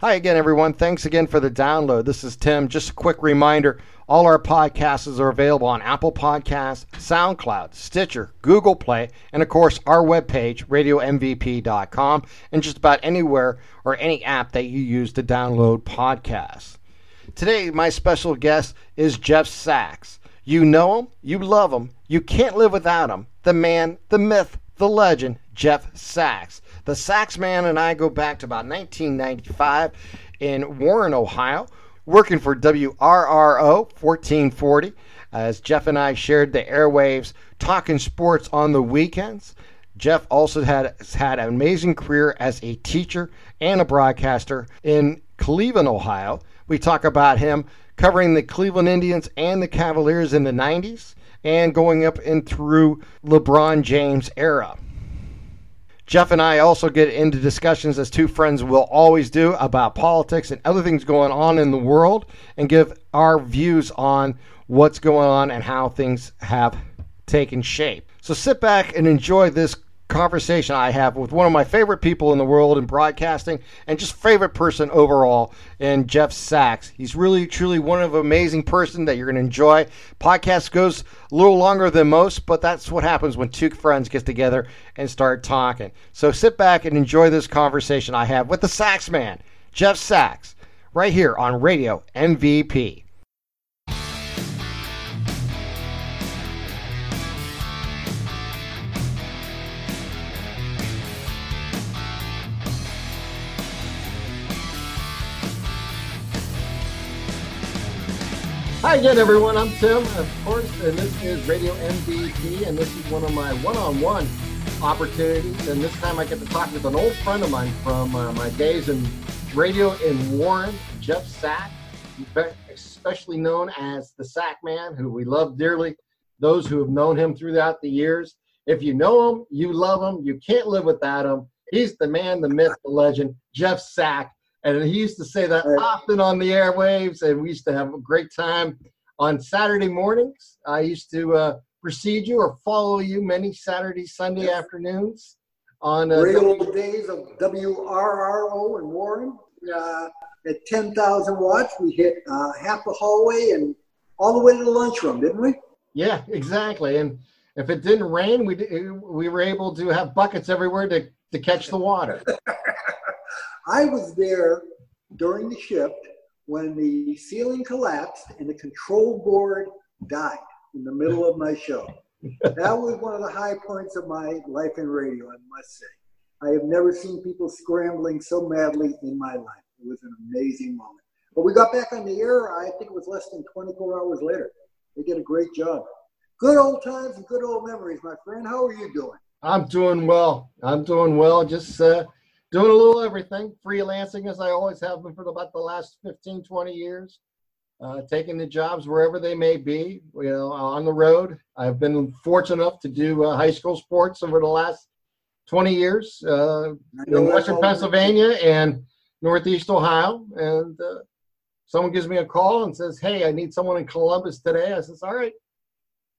Hi again, everyone. Thanks again for the download. This is Tim. Just a quick reminder all our podcasts are available on Apple Podcasts, SoundCloud, Stitcher, Google Play, and of course our webpage, radiomvp.com, and just about anywhere or any app that you use to download podcasts. Today, my special guest is Jeff Sachs. You know him, you love him, you can't live without him. The man, the myth, the legend, Jeff Sachs. The Sax Man and I go back to about 1995 in Warren, Ohio, working for WRRO 1440 as Jeff and I shared the airwaves talking sports on the weekends. Jeff also had had an amazing career as a teacher and a broadcaster in Cleveland, Ohio. We talk about him covering the Cleveland Indians and the Cavaliers in the 90s and going up and through LeBron James era. Jeff and I also get into discussions, as two friends will always do, about politics and other things going on in the world and give our views on what's going on and how things have taken shape. So sit back and enjoy this conversation I have with one of my favorite people in the world in broadcasting and just favorite person overall and Jeff Sachs. He's really truly one of amazing person that you're going to enjoy. Podcast goes a little longer than most, but that's what happens when two friends get together and start talking. So sit back and enjoy this conversation I have with the Sax man, Jeff Sachs, right here on Radio MVP. Hi again, everyone. I'm Tim, of course, and this is Radio MVP, and this is one of my one-on-one opportunities. And this time, I get to talk with an old friend of mine from uh, my days in radio in Warren, Jeff Sack, especially known as the Sack Man, who we love dearly. Those who have known him throughout the years, if you know him, you love him. You can't live without him. He's the man, the myth, the legend, Jeff Sack. And he used to say that often on the airwaves, and we used to have a great time on Saturday mornings. I used to uh, precede you or follow you many Saturday, Sunday afternoons on uh, great old days of WRRO and Warren. Uh, at 10,000 watts, we hit uh, half the hallway and all the way to the lunchroom, didn't we? Yeah, exactly. And if it didn't rain, we we were able to have buckets everywhere to, to catch the water. I was there during the shift when the ceiling collapsed and the control board died in the middle of my show. that was one of the high points of my life in radio, I must say. I have never seen people scrambling so madly in my life. It was an amazing moment. But we got back on the air, I think it was less than 24 hours later. They did a great job. Good old times and good old memories, my friend. How are you doing? I'm doing well. I'm doing well. Just uh, doing a little everything, freelancing as I always have been for about the last 15, 20 years, uh, taking the jobs wherever they may be, you know, on the road. I've been fortunate enough to do uh, high school sports over the last 20 years uh, in Western Pennsylvania and Northeast Ohio. And uh, someone gives me a call and says, Hey, I need someone in Columbus today. I says, All right,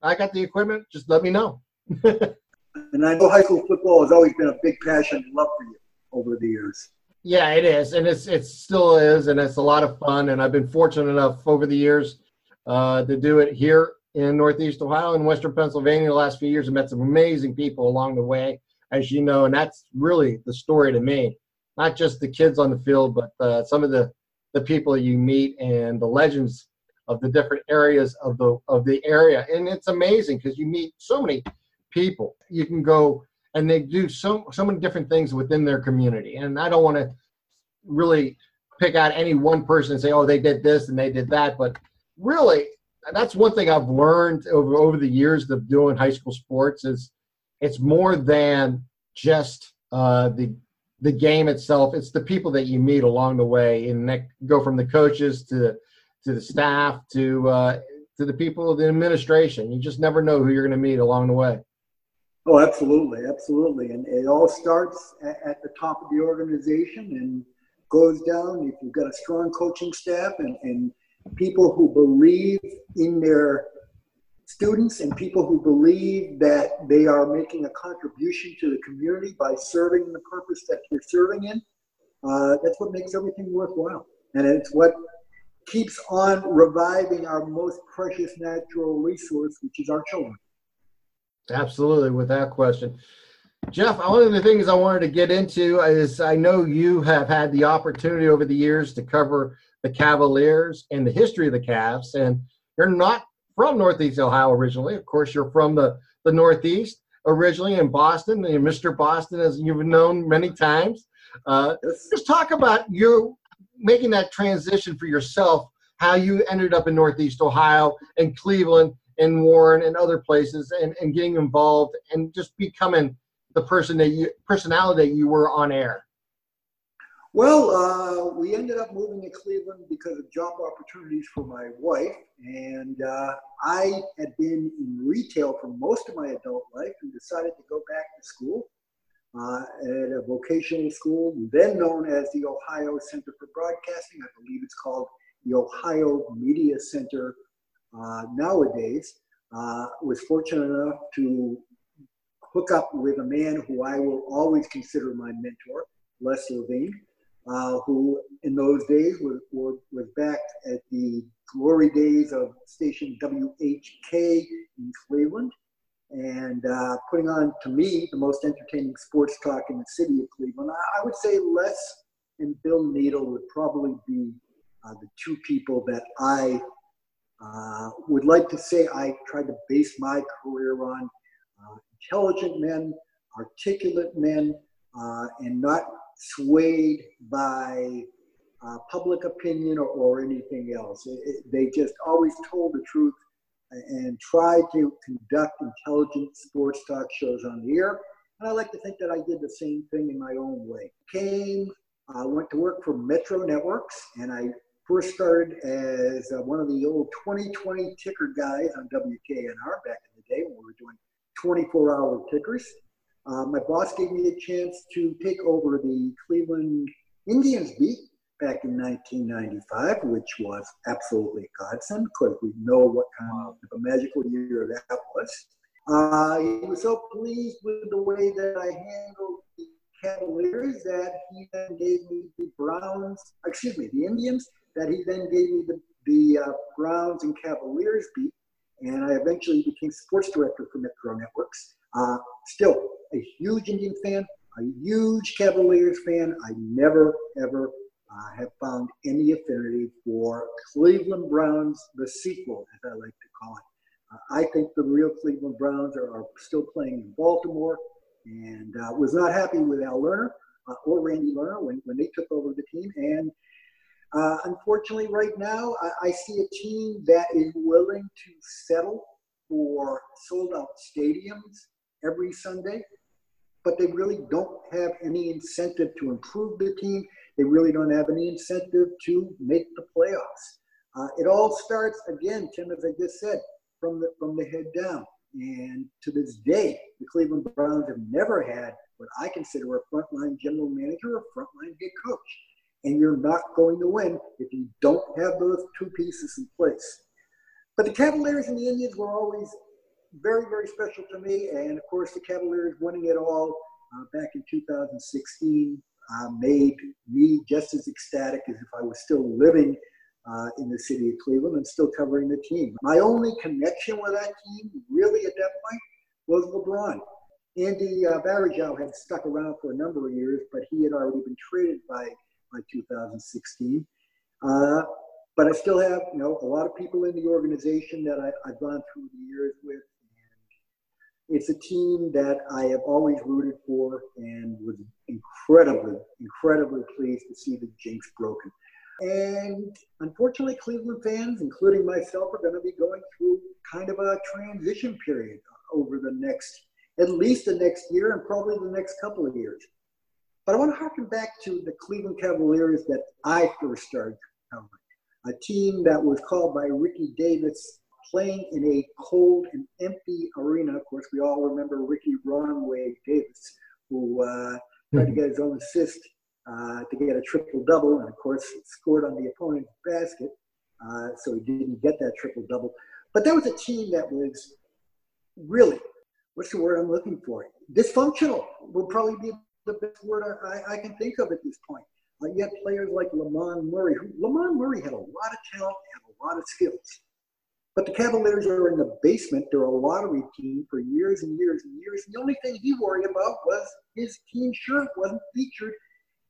I got the equipment. Just let me know. and I know high school football has always been a big passion and love for you over the years. Yeah, it is, and it's it still is, and it's a lot of fun. And I've been fortunate enough over the years uh, to do it here in Northeast Ohio and Western Pennsylvania the last few years, and met some amazing people along the way, as you know. And that's really the story to me, not just the kids on the field, but uh, some of the the people you meet and the legends of the different areas of the of the area. And it's amazing because you meet so many people. You can go and they do so so many different things within their community. And I don't want to really pick out any one person and say, oh, they did this and they did that, but really, that's one thing I've learned over over the years of doing high school sports is it's more than just uh, the the game itself. It's the people that you meet along the way, and that go from the coaches to to the staff to uh, to the people of the administration. You just never know who you're going to meet along the way. Oh, absolutely, absolutely. And it all starts at, at, the top of the organization and goes down. If you've got a strong coaching staff and, and people who believe in their students and people who believe that they are making a contribution to the community by serving the purpose that you're serving in, uh, that's what makes everything worthwhile. And it's what keeps on reviving our most precious natural resource, which is our children. Absolutely, without question. Jeff, one of the things I wanted to get into is I know you have had the opportunity over the years to cover the Cavaliers and the history of the Cavs, and you're not from Northeast Ohio originally. Of course, you're from the, the Northeast originally in Boston, and Mr. Boston, as you've known many times. Uh, just talk about you making that transition for yourself, how you ended up in Northeast Ohio and Cleveland and Warren and other places, and, and getting involved and just becoming the person that you personality that you were on air. Well, uh, we ended up moving to Cleveland because of job opportunities for my wife. And uh, I had been in retail for most of my adult life and decided to go back to school uh, at a vocational school, then known as the Ohio Center for Broadcasting. I believe it's called the Ohio Media Center uh, nowadays. Uh, was fortunate enough to hook up with a man who I will always consider my mentor, Les Levine uh, who in those days was, was, back at the glory days of station WHK in Cleveland and uh, putting on, to me, the most entertaining sports talk in the city of Cleveland. I, I would say Les and Bill Needle would probably be uh, the two people that I uh, would like to say I tried to base my career on. Uh, intelligent men, articulate men, uh, and not swayed by uh, public opinion or, or anything else. It, it, they just always told the truth and tried to conduct intelligent sports talk shows on the air. And I like to think that I did the same thing in my own way. Came, I uh, went to work for Metro Networks, and I first started as uh, one of the old 2020 ticker guys on WKNR back in the day when we were doing 24 hour tickers. Uh, my boss gave me a chance to take over the Cleveland Indians beat back in 1995, which was absolutely a godsend because we know what kind of a magical year that was. Uh, he was so pleased with the way that I handled the Cavaliers that he then gave me the Browns, excuse me, the Indians, that he then gave me the, the uh, Browns and Cavaliers beat. And I eventually became sports director for Metro Networks. Uh, still a huge Indian fan, a huge Cavaliers fan. I never, ever uh, have found any affinity for Cleveland Browns, the sequel, as I like to call it. Uh, I think the real Cleveland Browns are, are still playing in Baltimore and uh, was not happy with Al Lerner uh, or Randy Lerner when, when they took over the team. And uh, unfortunately, right now, I, I see a team that is willing to settle for sold out stadiums every Sunday, but they really don't have any incentive to improve the team. They really don't have any incentive to make the playoffs. Uh, it all starts again, Tim, as I just said, from the from the head down. And to this day, the Cleveland Browns have never had what I consider a frontline general manager or frontline head coach. And you're not going to win if you don't have those two pieces in place. But the Cavaliers and the Indians were always very, very special to me. And of course, the Cavaliers winning it all uh, back in 2016 uh, made me just as ecstatic as if I was still living uh, in the city of Cleveland and still covering the team. My only connection with that team, really at that point, was LeBron. Andy uh, had stuck around for a number of years, but he had already been traded by, by 2016. Uh, but I still have, you know, a lot of people in the organization that I, have gone through the years with it's a team that I have always rooted for and was incredibly, incredibly pleased to see the jinx broken. And unfortunately, Cleveland fans, including myself, are going to be going through kind of a transition period over the next, at least the next year and probably the next couple of years. But I want to harken back to the Cleveland Cavaliers that I first started covering, a team that was called by Ricky Davis playing in a cold and empty arena. Of course, we all remember Ricky Runway Davis, who uh, tried to get his own assist uh, to get a triple double, and of course, scored on the opponent's basket. Uh, so he didn't get that triple double. But that was a team that was really, what's the word I'm looking for? Dysfunctional would probably be the best word I, I can think of at this point. Uh, had players like Lamond Murray. Who, Lamond Murray had a lot of talent and a lot of skills. But the Cavaliers are in the basement. They're a lottery team for years and years and years. The only thing he worried about was his team shirt wasn't featured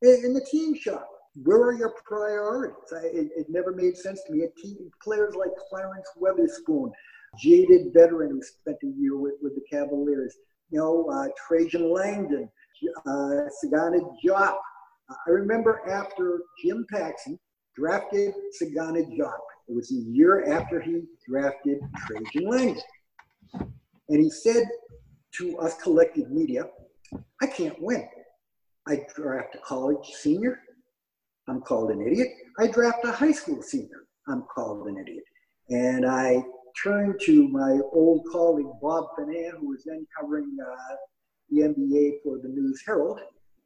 in, in the team shop. Where are your priorities? I, it, it, never made sense to me. Team, players like Clarence Weatherspoon, jaded veteran who spent a year with, with the Cavaliers, you know, uh, Trajan Langdon, uh, Sagana Diop. I remember after Jim Paxson drafted Sagana Diop, it was a year after he drafted Trajan Langdon. And he said to us collective media, I can't win. I draft a college senior, I'm called an idiot. I draft a high school senior, I'm called an idiot. And I turned to my old colleague Bob Finnan, who was then covering uh, the NBA for the News Herald,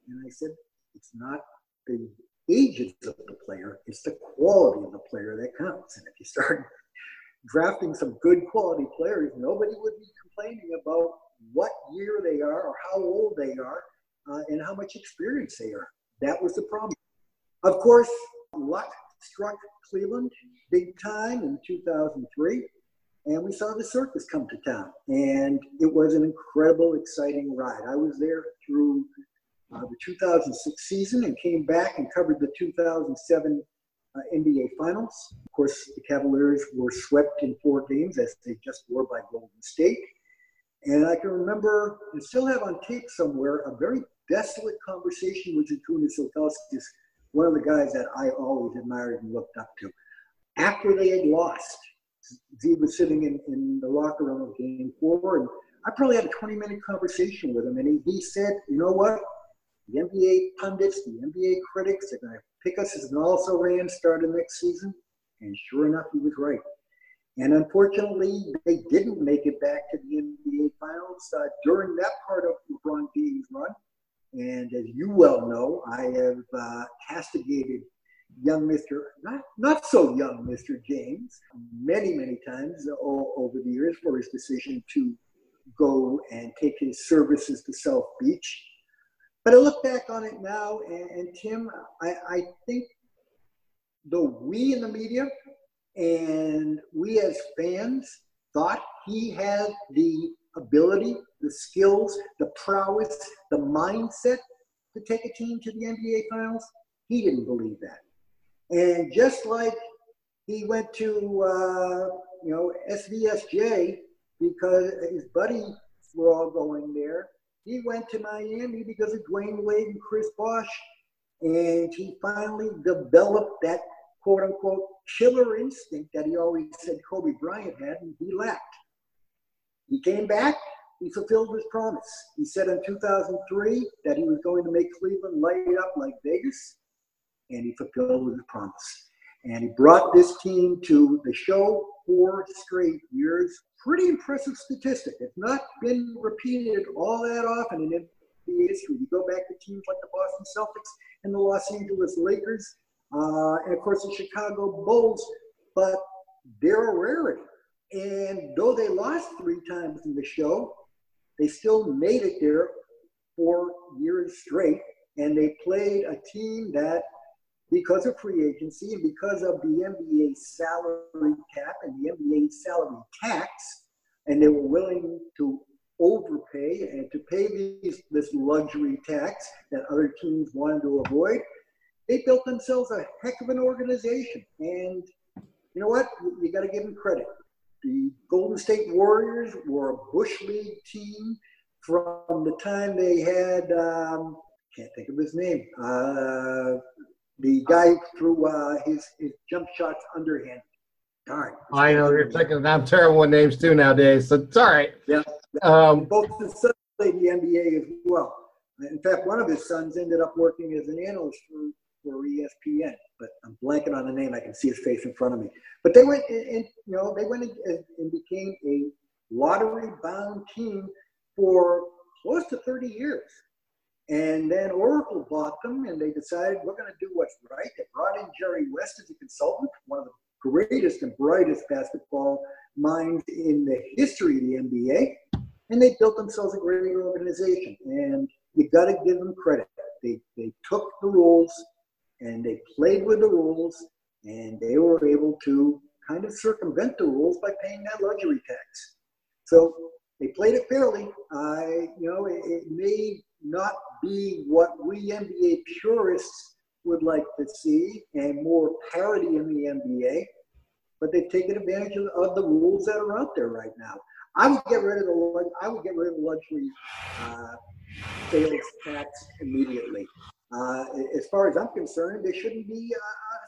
and I said, it's not the ages of the player, it's the quality of the player that counts. And if you start drafting some good quality players, nobody would be complaining about what year they are or how old they are uh, and how much experience they are. That was the problem. Of course, luck struck Cleveland big time in 2003, and we saw the circus come to town. And it was an incredible, exciting ride. I was there through uh, the 2006 season and came back and covered the 2007 uh, NBA Finals. Of course, the Cavaliers were swept in four games as they just were by Golden State. And I can remember and still have on tape somewhere a very desolate conversation with Zydrunas Ilgauskas, one of the guys that I always admired and looked up to. After they had lost, Z was sitting in, in the locker room of game four, and I probably had a 20 minute conversation with him. And he, he said, You know what? The NBA pundits, the NBA critics are going to pick us as an also ran starting next season. And sure enough, he was right. And unfortunately, they didn't make it back to the NBA Finals uh, during that part of LeBron James' run. And as you well know, I have uh, castigated young Mr. not not so young Mr. James many many times over the years for his decision to go and take his services to South Beach. But I look back on it now, and, and Tim, I, I think though we in the media and we as fans thought he had the ability, the skills, the prowess, the mindset to take a team to the NBA Finals. He didn't believe that. And just like he went to, uh, you know, SVSJ because his buddies were all going there, he went to Miami because of Dwyane Wade and Chris Bosh. And he finally developed that quote unquote killer instinct that he always said Kobe Bryant had, and he lacked. He came back, he fulfilled his promise. He said in 2003 that he was going to make Cleveland light up like Vegas, and he fulfilled his promise. And he brought this team to the show four straight years. Pretty impressive statistic. It's not been repeated all that often in NBA history. You go back to teams like the Boston Celtics and the Los Angeles Lakers, uh, and of course the Chicago Bulls, but they're a rarity. And though they lost three times in the show, they still made it there four years straight. And they played a team that, because of free agency and because of the NBA salary cap and the NBA salary tax, and they were willing to overpay and to pay these, this luxury tax that other teams wanted to avoid, they built themselves a heck of an organization. And you know what? You, got to give them credit. The Golden State Warriors were a Bush League team from the time they had, um, can't think of his name, uh, the guy threw uh, his, his jump shots underhand. Darn. I know you're thinking I'm terrible with names too nowadays, so it's all right. Yeah. Um, both his sons played the NBA as well. In fact, one of his sons ended up working as an analyst for for ESPN, but I'm blanking on the name. I can see his face in front of me. But they went and, you know they went and, and became a lottery-bound team for close to 30 years. And then Oracle bought them, and they decided we're going to do what's right. They brought in Jerry West as a consultant, one of the greatest and brightest basketball minds in the history of the NBA, and they built themselves a great organization. And you got to give them credit. They they took the rules and they played with the rules, and they were able to kind of circumvent the rules by paying that luxury tax. So they played it fairly. I, you know, it, it may not be what we NBA purists would like to see and more parity in the NBA, but they've taken advantage of, of the rules that are out there right now. I would get rid of the I would get rid of the luxury uh, sales tax immediately. Uh, as far as I'm concerned, there shouldn't be a,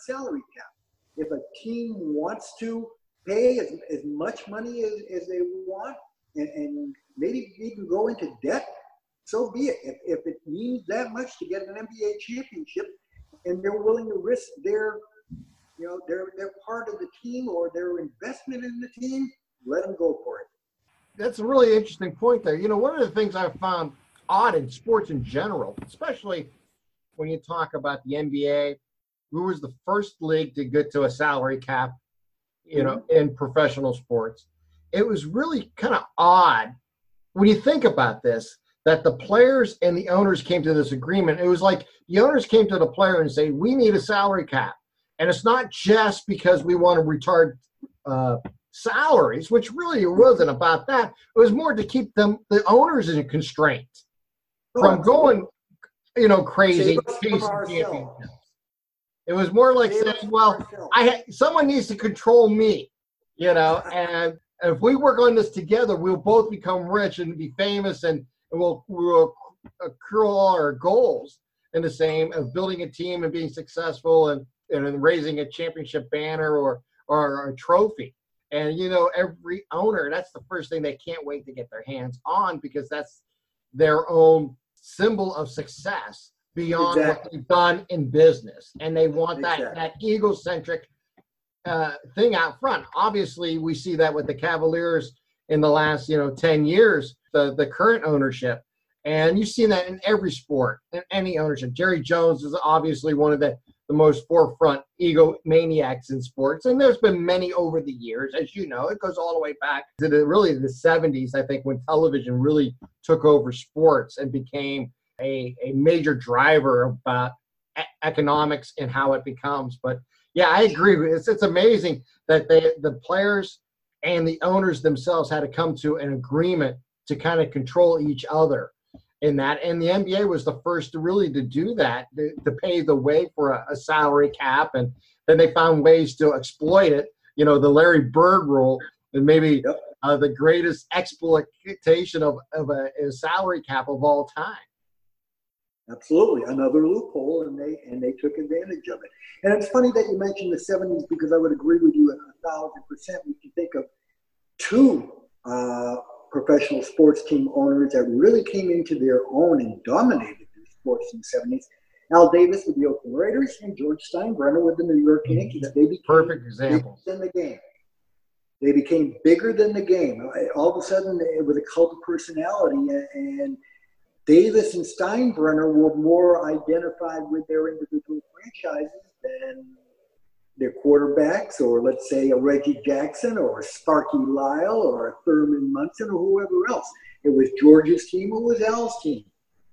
salary cap. If a team wants to pay as, as much money as, as they want and, and maybe even go into debt, so be it. If, if it means that much to get an NBA championship and they're willing to risk their, you know, their, their part of the team or their investment in the team, let them go for it. That's a really interesting point there. You know, one of the things I've found odd in sports in general, especially when you talk about the NBA, who was the first league to get to a salary cap, you know, mm-hmm. in professional sports. It was really kind of odd when you think about this that the players and the owners came to this agreement. It was like the owners came to the player and say, "We need a salary cap," and it's not just because we want to retard uh, salaries, which really wasn't about that. It was more to keep them the owners in constraint from going, you know, crazy It was more like saying, "Well, I ha- someone needs to control me," you know, and if we work on this together, we'll both become rich and be famous, and, and we'll we'll accrue all our goals in the same of building a team and being successful and and raising a championship banner or or a trophy. And you know, every owner, that's the first thing they can't wait to get their hands on because that's their own symbol of success beyond exactly. what they've done in business. And they want that exactly. that egocentric uh, thing out front. Obviously, we see that with the Cavaliers in the last, you know, 10 years, the, the current ownership. And you've seen that in every sport, in any ownership. Jerry Jones is obviously one of the the most forefront egomaniacs in sports. And there's been many over the years, as you know. It goes all the way back to the really the 70s, I think, when television really took over sports and became a, a major driver about economics and how it becomes. But yeah, I agree. It's it's amazing that they the players and the owners themselves had to come to an agreement to kind of control each other in that. And the NBA was the first to really to do that, to, to pave the way for a, a, salary cap. And then they found ways to exploit it. You know, the Larry Bird rule, and maybe uh, the greatest exploitation of, of a, a, salary cap of all time. Absolutely, another loophole, and they and they took advantage of it. And it's funny that you mentioned the '70s because I would agree with you a thousand percent. We can think of two uh, professional sports team owners that really came into their own and dominated the sports in the 70s. Al Davis with the Oakland Raiders and George Steinbrenner with the New York mm-hmm. Yankees. They became perfect example in the game. They became bigger than the game. All of a sudden, with a cult of personality, and Davis and Steinbrenner were more identified with their individual franchises than their quarterbacks, or let's say a Reggie Jackson or a Sparky Lyle or a Thurman Munson or whoever else. It was George's team, it was Al's team.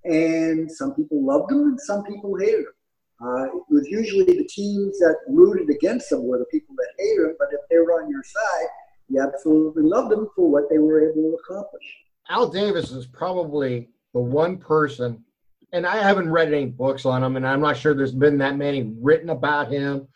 And some people loved them and some people hated them. Uh, it was usually the teams that rooted against them were the people that hated them, but if they were on your side, you absolutely loved them for what they were able to accomplish. Al Davis is probably the one person, and I haven't read any books on him, and I'm not sure there's been that many written about him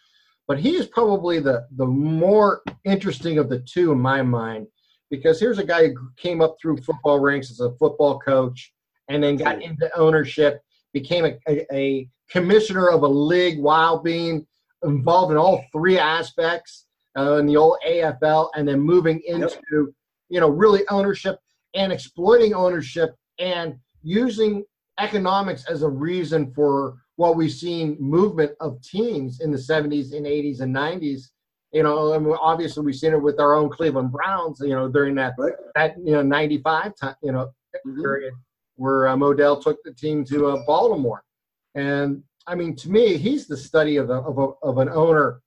but he is probably the the more interesting of the two in my mind because here's a guy who came up through football ranks as a football coach and then got into ownership, became a, a, a commissioner of a league while being involved in all three aspects uh, in the old AFL, and then moving into yep. you know really ownership and exploiting ownership and using economics as a reason for what we've seen movement of teams in the 70s and 80s and 90s. You know, I mean, obviously we've seen it with our own Cleveland Browns. You know, during that right. that you know 95 time you know mm-hmm. period where uh, Modell took the team to uh, Baltimore, and I mean to me he's the study of a, of, a, of an owner.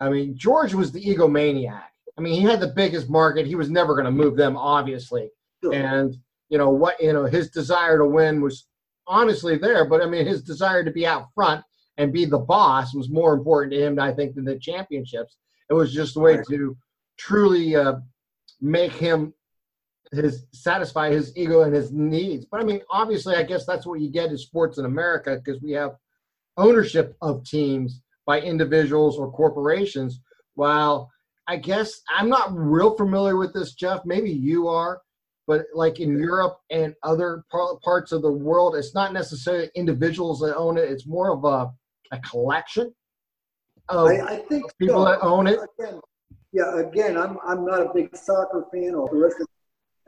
I mean George was the egomaniac. I mean he had the biggest market. He was never going to move them, obviously, sure. and you know what you know his desire to win was honestly there. But I mean, his desire to be out front and be the boss was more important to him, I think, than the championships. It was just a way to truly uh, make him his satisfy his ego and his needs. But I mean, obviously, I guess that's what you get in sports in America because we have ownership of teams by individuals or corporations. While I guess I'm not real familiar with this, Jeff. Maybe you are, but like in Europe and other parts of the world, it's not necessarily individuals that own it. It's more of a a collection of I, I think people so. that own it. Again, yeah, again, I'm I'm not a big soccer fan, or the rest of,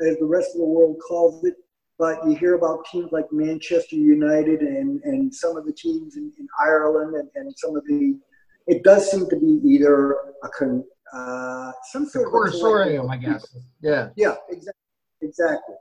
as the rest of the world calls it. But you hear about teams like Manchester United and, and some of the teams in, in Ireland and, and some of the. It does seem to be either a con, uh, some sort of consortium, I guess. Yeah. Yeah, exactly. Exactly.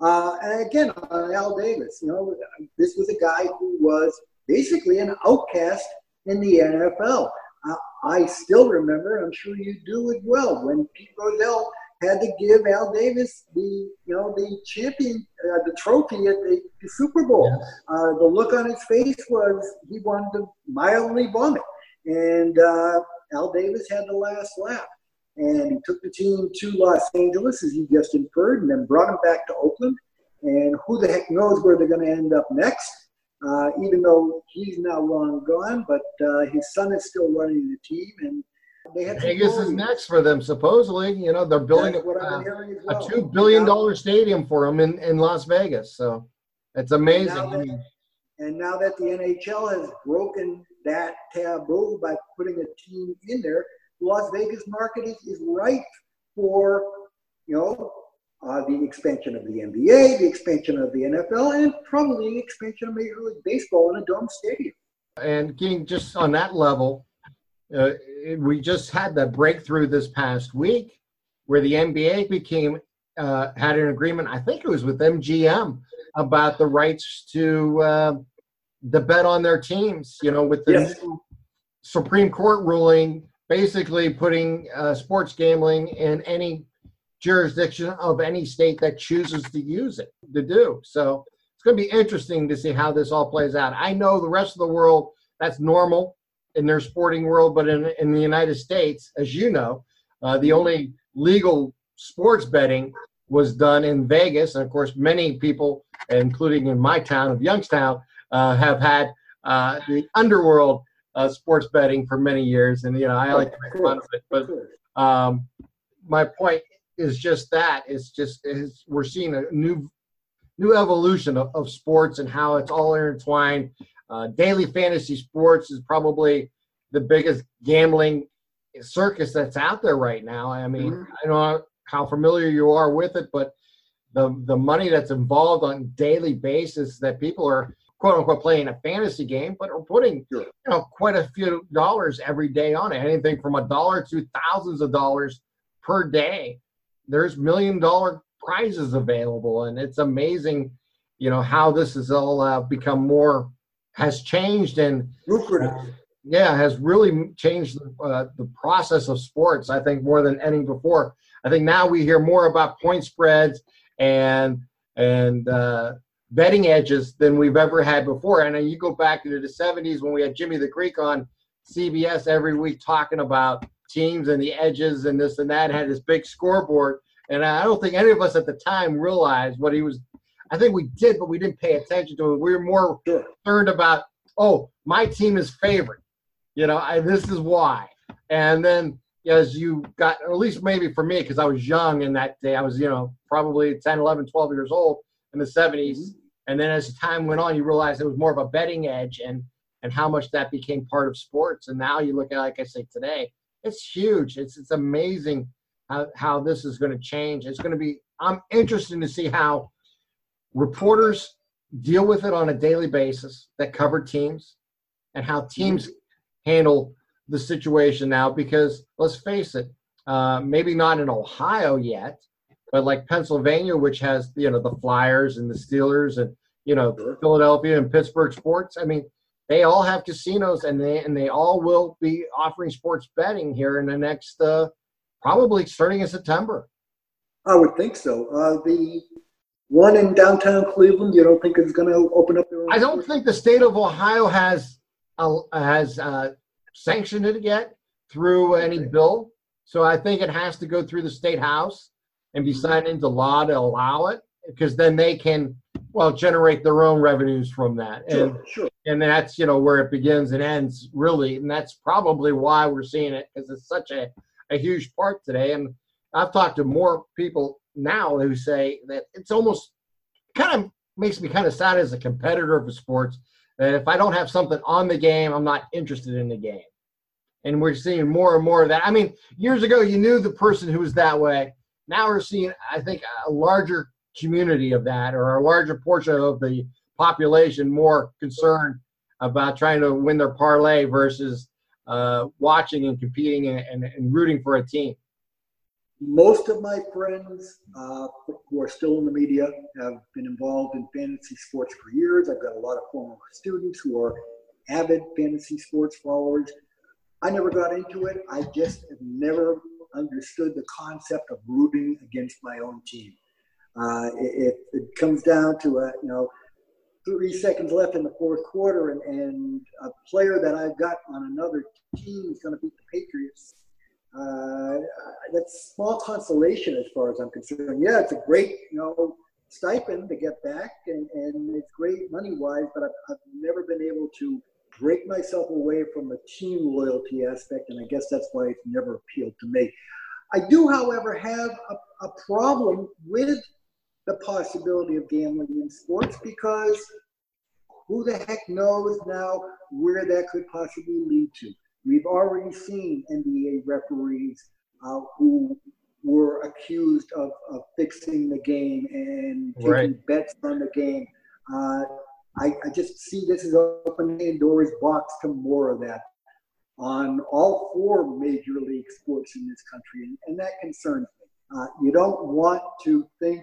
Uh, and again, on Al Davis, you know, this was a guy who was basically an outcast in the NFL. Uh, I still remember, I'm sure you do as well, when Pete Rozelle had to give Al Davis the, you know, the champion, uh, the trophy at the, the Super Bowl. Yes. Uh, the look on his face was he wanted to mildly vomit, and uh, Al Davis had the last laugh. And he took the team to Los Angeles, as you just inferred, and then brought him back to Oakland. And who the heck knows where they're going to end up next? uh, even though he's now long gone, but uh, his son is still running the team, and they had Vegas is next for them. Supposedly, you know, they're building a, well. a two billion dollar stadium for them in, in Las Vegas. So it's amazing. And now, that, and now that the NHL has broken that taboo by putting a team in there, Las Vegas market is, is ripe for you know uh, the expansion of the NBA, the expansion of the NFL, and probably the expansion of Major League Baseball in a dome stadium. And getting just on that level, uh, we just had that breakthrough this past week where the NBA became uh, had an agreement. I think it was with MGM about the rights to uh, the bet on their teams. You know, with the yes. Supreme Court ruling, basically putting uh, sports gambling in any jurisdiction of any state that chooses to use it to do. So it's going to be interesting to see how this all plays out. I know the rest of the world, that's normal in their sporting world, but in, in the United States, as you know, uh, the only legal sports betting was done in Vegas. And of course, many people, including in my town of Youngstown, uh, have had uh, the underworld uh, sports betting for many years. And, you know, I like to make fun of it. But um, my point is just that. It's just it's, we're seeing a new new evolution of, of sports and how it's all intertwined. Uh, daily fantasy sports is probably the biggest gambling circus that's out there right now. I mean, mm-hmm. I don't know how familiar you are with it, but the the money that's involved on daily basis that people are quote unquote playing a fantasy game, but are putting sure. you know quite a few dollars every day on it. Anything from a dollar to thousands of dollars per day there's million dollar prizes available, and it's amazing, you know, how this has all uh, become more has changed and lucrative. Uh, yeah, has really changed uh, the process of sports. I think more than any before. I think now we hear more about point spreads and and uh, betting edges than we've ever had before. And you go back into the '70s when we had Jimmy the Greek on CBS every week talking about teams and the edges and this and that, had this big scoreboard. And I don't think any of us at the time realized what he was. I think we did, but we didn't pay attention to it. We were more concerned about, oh, my team is favorite. You know, I, this is why. And then as you got, or at least maybe for me, because I was young in that day, I was, you know, probably 10, 11, 12 years old in the 70s. And then as time went on, you realize it was more of a betting edge and and how much that became part of sports. And now you look at, like I say today, it's huge. It's it's amazing how, how this is going to change. It's going to be. I'm interested to see how reporters deal with it on a daily basis that cover teams, and how teams handle the situation now. Because let's face it, uh, maybe not in Ohio yet, but like Pennsylvania, which has you know the Flyers and the Steelers and you know Philadelphia and Pittsburgh sports. I mean, they all have casinos and they and they all will be offering sports betting here in the next uh, probably starting in September. I would think so. Uh, the one in downtown Cleveland, you don't think is going to open up their I don't think the state of Ohio has uh, has uh, sanctioned it yet through any bill. So I think it has to go through the state house and be signed into law to allow it, because then they can, well, generate their own revenues from that. And Sure, sure. and that's you know where it begins and ends really. And that's probably why we're seeing it because it's such a, a huge part today. And i've talked to more people now who say that it's almost kind of makes me kind of sad as a competitor of sports that if i don't have something on the game i'm not interested in the game. And we're seeing more and more of that. I mean years ago you knew the person who was that way. Now we're seeing i think a larger community of that or a larger portion of the population more concerned about trying to win their parlay versus uh, watching and competing and, and, and, rooting for a team. Most of my friends uh, who are still in the media have been involved in fantasy sports for years. I've got a lot of former students who are avid fantasy sports followers. I never got into it. I just have never understood the concept of rooting against my own team. Uh, it, it, comes down to a you know three seconds left in the fourth quarter, and, and a player that I've got on another team is going to beat the Patriots. Uh, that's small consolation as far as I'm concerned. Yeah, it's a great, you know, stipend to get back, and, and it's great money wise, but I've, I've never been able to break myself away from the team loyalty aspect, and I guess that's why it's never appealed to me. I do, however, have a, a problem with the possibility of gambling in sports because who the heck knows now where that could possibly lead to. We've already seen NBA referees uh, who were accused of, of, fixing the game and taking right. bets on the game. Uh, I, I, just see this as opening Pandora's box to more of that on all four major league sports in this country, and, and that concerns me. Uh, you don't want to think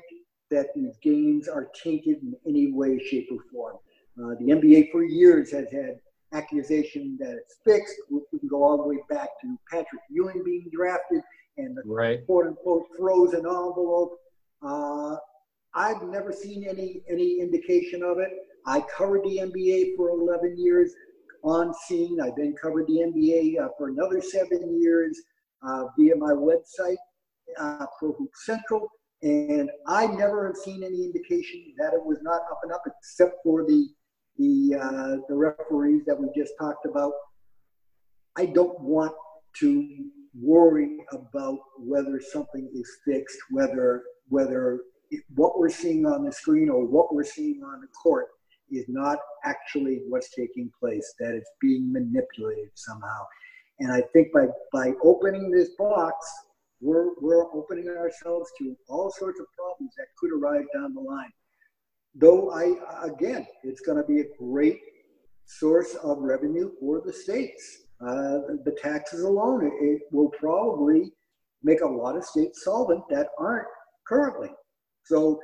that these games are tainted in any way, shape, or form. Uh, the NBA for years has had accusation that it's fixed. We, can go all the way back to Patrick Ewing being drafted and the right. quote unquote frozen envelope. Uh, I've never seen any any indication of it. I covered the NBA for 11 years on scene. I then covered the NBA uh, for another seven years uh, via my website, uh, Pro Hoop Central. And I never have seen any indication that it was not up and up, except for the the uh, the referees that we just talked about. I don't want to worry about whether something is fixed, whether whether what we're seeing on the screen or what we're seeing on the court is not actually what's taking place, that it's being manipulated somehow. And I think by, by opening this box, we're, we're opening ourselves to all sorts of problems that could arise down the line. Though I, again, it's going to be a great source of revenue for the states. Uh, the taxes alone, it, it will probably make a lot of states solvent that aren't currently. So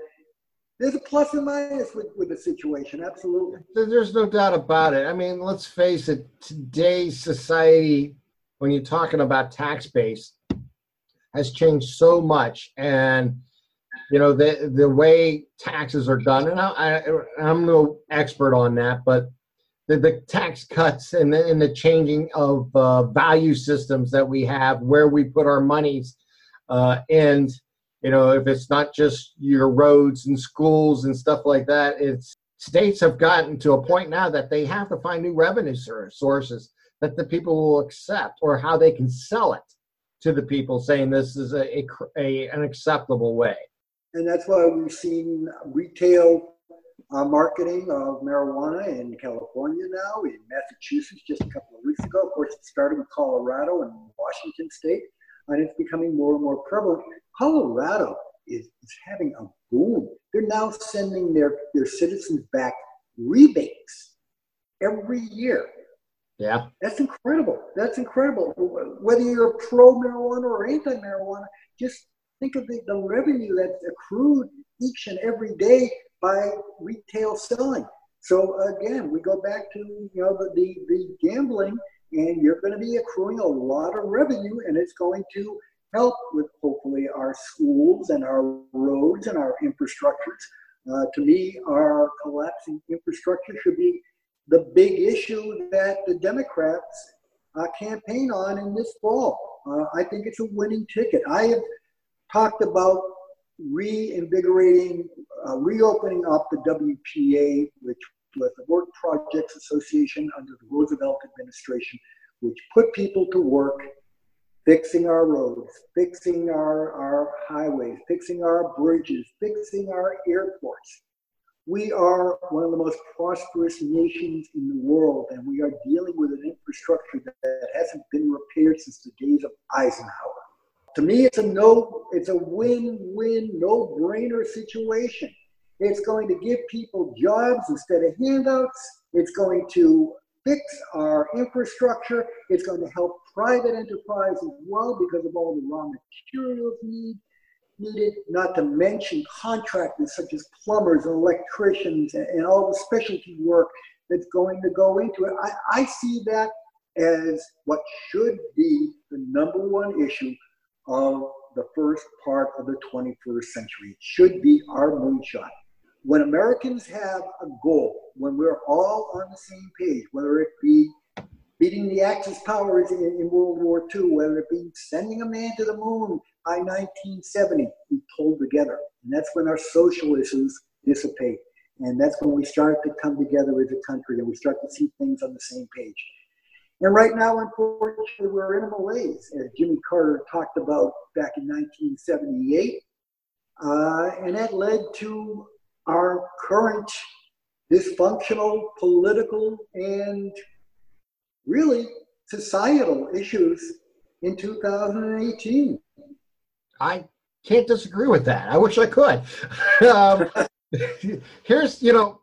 there's a plus and minus with, with the situation, absolutely. There's no doubt about it. I mean, let's face it, today's society, when you're talking about tax base, has changed so much. And, you know, the, the way taxes are done, and I, I, am no expert on that, but the, the tax cuts and the, and the changing of uh, value systems that we have, where we put our monies, uh, and you know, if it's not just your roads and schools and stuff like that, it's states have gotten to a point now that they have to find new revenue sources that the people will accept or how they can sell it to the people saying this is a, a, a an acceptable way. And that's why we've seen retail uh, marketing of marijuana in California now, in Massachusetts just a couple of weeks ago. Of course, it started with Colorado and Washington State, and it's becoming more and more prevalent. Colorado is, is having a boom. They're now sending their, their citizens back rebates every year. Yeah. That's incredible. That's incredible. Whether you're pro marijuana or anti marijuana, just think of the, the revenue that's accrued each and every day by retail selling. So again, we go back to you know the, the, the gambling, and you're going to be accruing a lot of revenue, and it's going to help with hopefully our schools and our roads and our infrastructures. Uh, to me, our collapsing infrastructure should be the big issue that the Democrats uh, campaign on in this fall. Uh, I think it's a winning ticket. I have talked about reinvigorating, uh, reopening up the WPA, which was the Work Projects Association under the Roosevelt administration, which put people to work fixing our roads, fixing our, our highways, fixing our bridges, fixing our airports. We are one of the most prosperous nations in the world, and we are dealing with an infrastructure that hasn't been repaired since the days of Eisenhower. To me, it's a no, it's a win-win, no-brainer situation. It's going to give people jobs instead of handouts. It's going to fix our infrastructure. It's going to help private enterprise as well because of all the raw materials need, needed, not to mention contractors such as plumbers and electricians and, and all the specialty work that's going to go into it. I, I see that as what should be the number one issue of the first part of the 21st century. It should be our moonshot. When Americans have a goal, when we're all on the same page, whether it be beating the Axis powers in, in World War II, whether it be sending a man to the moon by 1970, we pulled together. And that's when our social issues dissipate. And that's when we start to come together as a country and we start to see things on the same page. And right now, unfortunately, we're in a malaise, as Jimmy Carter talked about back in 1978. Uh, and that led to our current dysfunctional political and really societal issues in 2018. I can't disagree with that. I wish I could. um, here's, you know,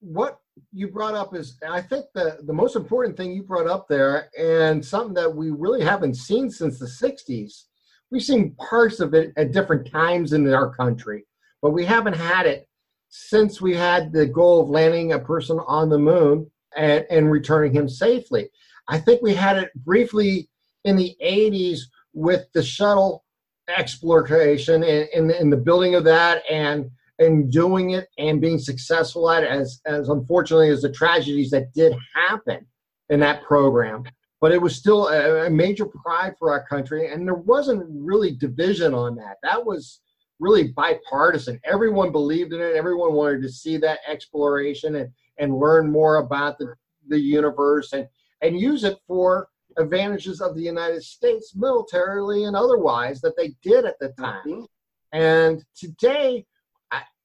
what you brought up is, I think the, the most important thing you brought up there, and something that we really haven't seen since the 60s. We've seen parts of it at different times in our country, but we haven't had it since we had the goal of landing a person on the moon and, and returning him safely. I think we had it briefly in the 80s with the shuttle exploration and, and, and the building of that and and doing it and being successful at it as as unfortunately as the tragedies that did happen in that program. But it was still a, a, major pride for our country and there wasn't really division on that. That was really bipartisan. Everyone believed in it. Everyone wanted to see that exploration and and learn more about the, the universe and and use it for advantages of the United States militarily and otherwise that they did at the time. And today,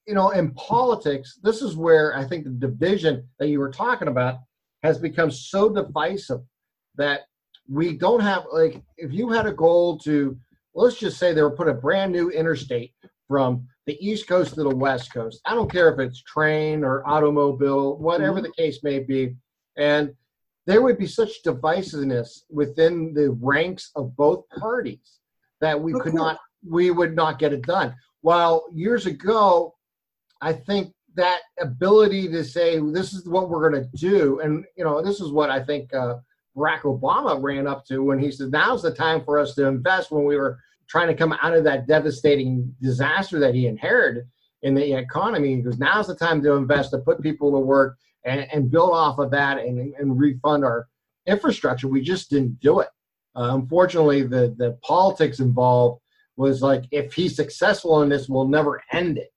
you know, in politics, this is where I think the division that you were talking about has become so divisive that we don't have like if you had a goal to let's just say they were put a brand new interstate from the east coast to the west coast. I don't care if it's train or automobile whatever mm-hmm. the case may be. And there would be such divisiveness within the ranks of both parties that we could not we would not get it done. While years ago i think that ability to say this is what we're going to do and you know this is what i think uh, barack obama ran up to when he said now's the time for us to invest when we were trying to come out of that devastating disaster that he inherited in the economy because now's the time to invest to put people to work and, and build off of that and, and refund our infrastructure. We just didn't do it. Uh, unfortunately, the, the politics involved was like, if he's successful in this, we'll never end it.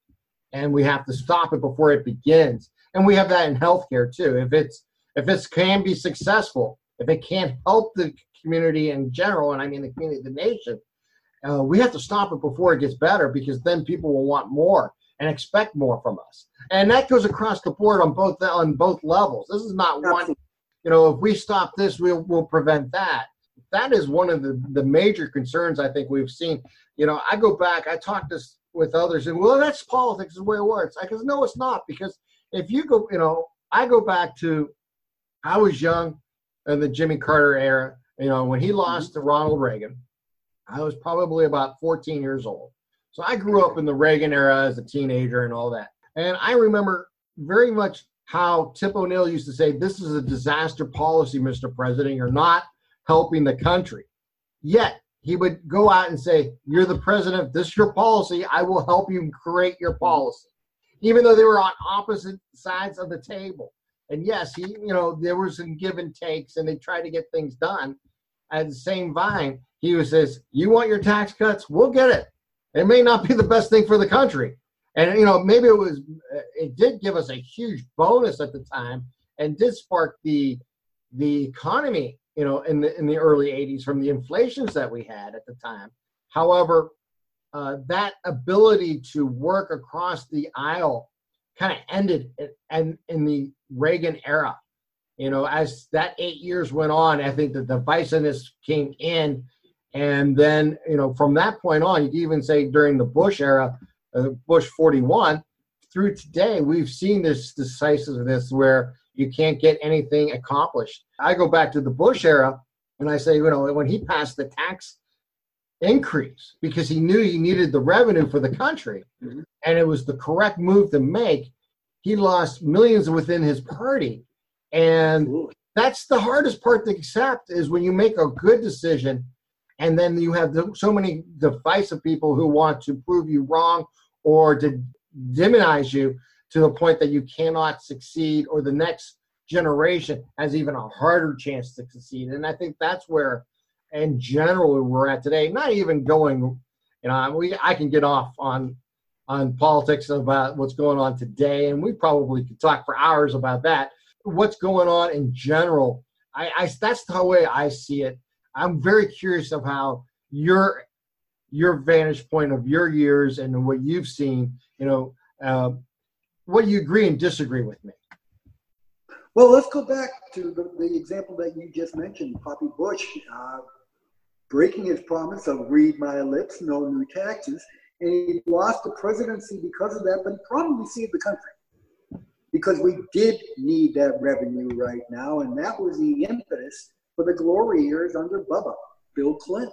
And we have to stop it before it begins. And we have that in healthcare too. If it's if it can be successful, if it can't help the community in general, and I mean the community, the nation, uh, we have to stop it before it gets better because then people will want more and expect more from us. And that goes across the board on both on both levels. This is not one, you know, if we stop this, we'll we'll prevent that. That is one of the, the major concerns I think we've seen. You know, I go back, I talk this with others, and well, that's politics, is the way it works. I goes, no, it's not, because if you go, you know, I go back to I was young in the Jimmy Carter era, you know, when he lost mm-hmm. to Ronald Reagan, I was probably about 14 years old. So I grew up in the Reagan era as a teenager and all that. And I remember very much how Tip O'Neill used to say, This is a disaster policy, Mr. President. You're not helping the country. Yet he would go out and say, You're the president. This is your policy. I will help you create your mm-hmm. policy. Even though they were on opposite sides of the table. And yes, he, you know, there was some give and takes, and they tried to get things done. At the same time, he was says, "You want your tax cuts? We'll get it. It may not be the best thing for the country, and you know, maybe it was. It did give us a huge bonus at the time, and did spark the the economy. You know, in the in the early '80s from the inflations that we had at the time. However, uh, that ability to work across the aisle kind of ended and in the Reagan era. You know, as that eight years went on, I think that the divisiveness came in. And then, you know, from that point on, you can even say during the Bush era, uh, Bush 41, through today, we've seen this decisiveness where you can't get anything accomplished. I go back to the Bush era and I say, you know, when he passed the tax increase because he knew he needed the revenue for the country mm-hmm. and it was the correct move to make he lost millions within his party and that's the hardest part to accept is when you make a good decision and then you have so many divisive people who want to prove you wrong or to demonize you to the point that you cannot succeed or the next generation has even a harder chance to succeed and i think that's where in general we're at today. Not even going, you know, we I can get off on on politics about what's going on today, and we probably could talk for hours about that. What's going on in general? I, I that's the way I see it. I'm very curious of how your your vantage point of your years and what you've seen. You know, uh, what do you agree and disagree with me? Well, let's go back to the, the example that you just mentioned, Poppy Bush. Uh, breaking his promise of read my lips, no new taxes. And he lost the presidency because of that, but he probably saved the country because we did need that revenue right now. And that was the impetus for the glory years under Bubba, Bill Clinton.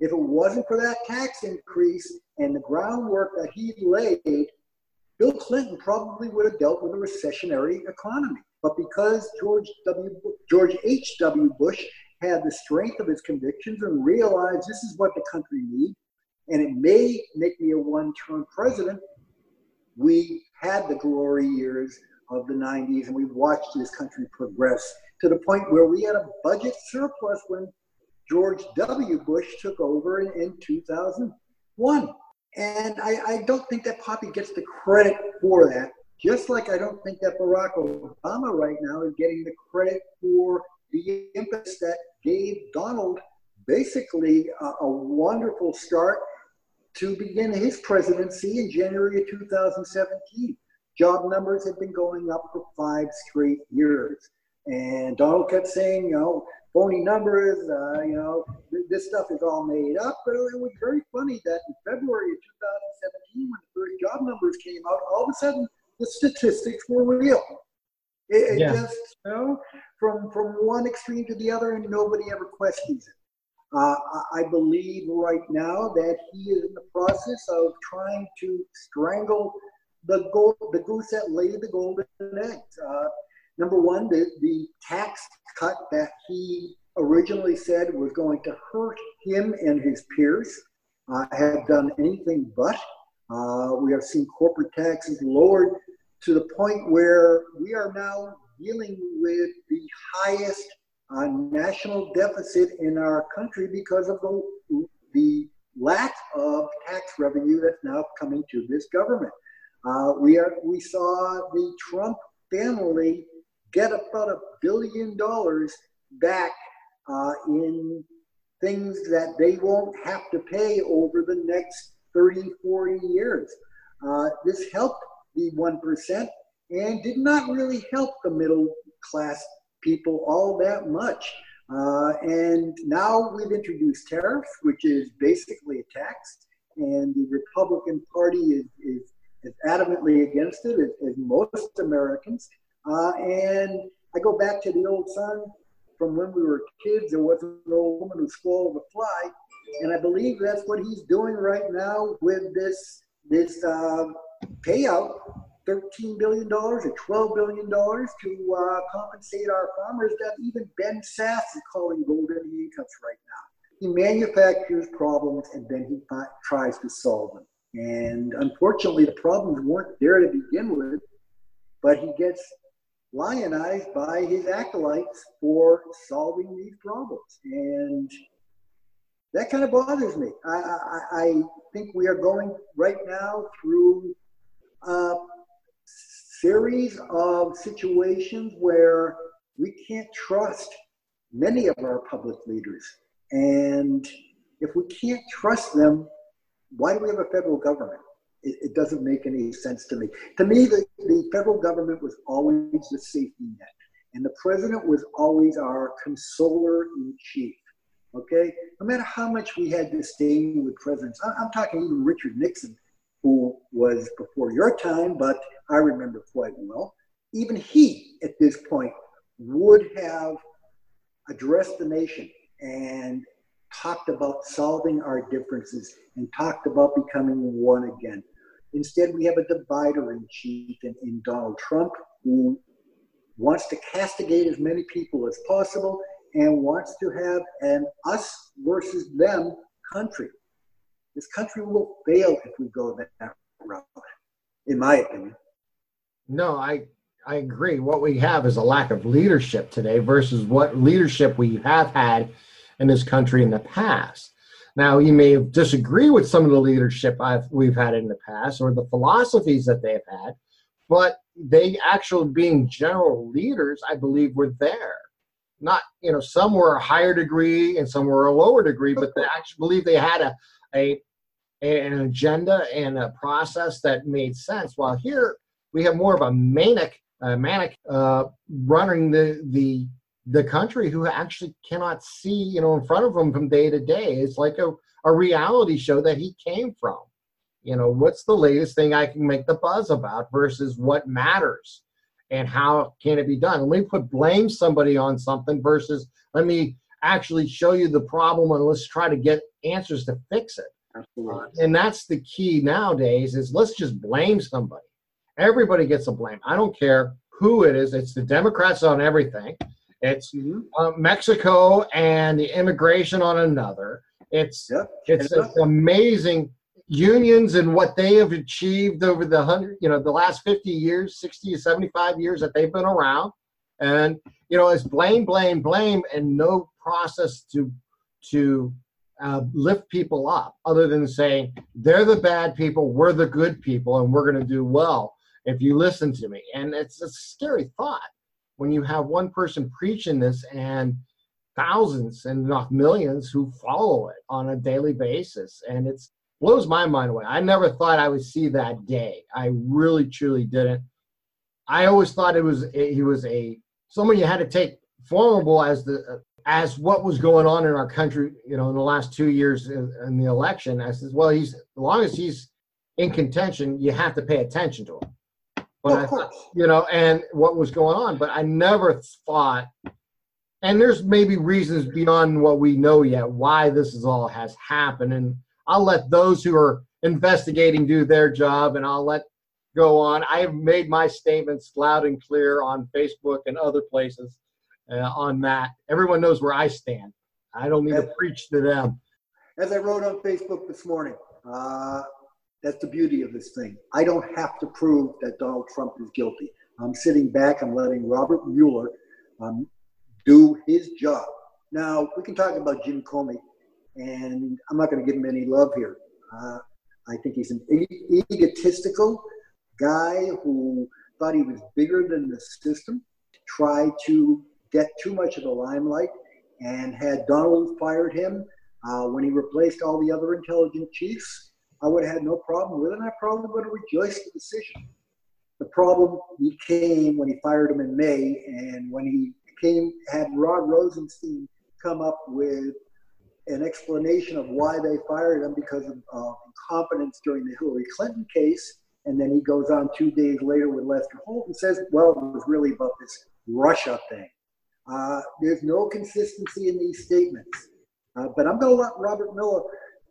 If it wasn't for that tax increase and the groundwork that he laid, Bill Clinton probably would have dealt with a recessionary economy. But because George W. George H. W. Bush had the strength of his convictions and realized this is what the country needs, and it may make me a one-term president. We had the glory years of the 90s, and we watched this country progress to the point where we had a budget surplus when George W. Bush took over in, in 2001. And I, I don't think that Poppy gets the credit for that. Just like I don't think that Barack Obama right now is getting the credit for the impetus that gave Donald basically a, a wonderful start to begin his presidency in January of 2017. Job numbers had been going up for five straight years. And Donald kept saying, you know, phony numbers, uh, you know, th- this stuff is all made up. But it was very funny that in February of 2017, when the first job numbers came out, all of a sudden the statistics were real. It, it yeah. just, you know, from, from one extreme to the other, and nobody ever questions it. Uh, I believe right now that he is in the process of trying to strangle the gold, the goose that laid the golden eggs. Uh, number one, the, the tax cut that he originally said was going to hurt him and his peers uh, have done anything but. Uh, we have seen corporate taxes lowered to the point where we are now dealing with the highest uh, national deficit in our country because of the, the lack of tax revenue that's now coming to this government. Uh, we, are, we saw the Trump family get about a billion dollars back uh, in things that they won't have to pay over the next 30, 40 years. Uh, this helped the 1% and did not really help the middle class people all that much. Uh, and now we've introduced tariffs, which is basically a tax, and the Republican Party is, is, is adamantly against it, as, most Americans. Uh, and I go back to the old song from when we were kids. There was an old woman who swallowed a fly, and I believe that's what he's doing right now with this this uh, payout $13 billion or $12 billion to uh, compensate our farmers that even Ben Sasse is calling golden handcuffs right now. He manufactures problems and then he tries to solve them. And unfortunately, the problems weren't there to begin with, but he gets lionized by his acolytes for solving these problems. And that kind of bothers me. I, I, I think we are going right now through a series of situations where we can't trust many of our public leaders. And if we can't trust them, why do we have a federal government? It, it doesn't make any sense to me. To me, the, the federal government was always the safety net, and the president was always our consoler in chief. Okay, no matter how much we had disdain with presidents, I'm talking even Richard Nixon, who was before your time, but I remember quite well. Even he, at this point, would have addressed the nation and talked about solving our differences and talked about becoming one again. Instead, we have a divider in chief in, in Donald Trump who wants to castigate as many people as possible and wants to have an us versus them country. This country will fail if we go that route, in my opinion. No, I I agree. What we have is a lack of leadership today versus what leadership we have had in this country in the past. Now, you may disagree with some of the leadership I've, we've had in the past or the philosophies that they've had, but they actually being general leaders, I believe, were there. Not, you know, some were a higher degree and some were a lower degree, but they actually believe they had a, a an agenda and a process that made sense. While here we have more of a manic, uh, manic uh, running the the the country who actually cannot see, you know, in front of him from day to day. It's like a, a reality show that he came from. You know, what's the latest thing I can make the buzz about versus what matters and how can it be done? Let me put blame somebody on something versus let me actually show you the problem and let's try to get answers to fix it. Uh, and that's the key nowadays is let's just blame somebody. Everybody gets a blame. I don't care who it is. It's the Democrats on everything. It's mm-hmm. uh, Mexico and the immigration on another. It's yep. it's, it's amazing unions and what they have achieved over the hundred, you know, the last fifty years, sixty to seventy-five years that they've been around, and you know, it's blame, blame, blame, and no process to to uh, lift people up other than saying they're the bad people, we're the good people, and we're going to do well if you listen to me. And it's a scary thought when you have one person preaching this and thousands and not millions who follow it on a daily basis. And it blows my mind away. I never thought i would see that day. I really truly didn't. I always thought it was he was a someone you had to take formidable as the as what was going on in our country you know in the last two years in, in the election. I says well he's as long as he's in contention you have to pay attention to him but I thought, you know, and what was going on. But I never thought, and there's maybe reasons beyond what we know yet why this is all has happened. And I'll let those who are investigating do their job, and I'll let go on. I have made my statements loud and clear on Facebook and other places uh, on that. Everyone knows where I stand. I don't need as, to preach to them. As I wrote on Facebook this morning, uh, that's the beauty of this thing. I don't have to prove that Donald Trump is guilty. I'm sitting back. I'm letting Robert Mueller um, do his job. Now we can talk about Jim Comey, and I'm not going to give him any love here. Uh, I think he's an egotistical guy who thought he was bigger than the system, tried to get too much of the limelight, and had Donald fired him uh, when he replaced all the other intelligence chiefs I would have had no problem with it, and I probably would have rejoiced the decision. The problem became when he fired him in May, and when he came had Rod Rosenstein come up with an explanation of why they fired him because of uh, incompetence during the Hillary Clinton case, and then he goes on two days later with Lester Holt and says, "Well, it was really about this Russia thing." Uh, there's no consistency in these statements, uh, but I'm going to let Robert Mueller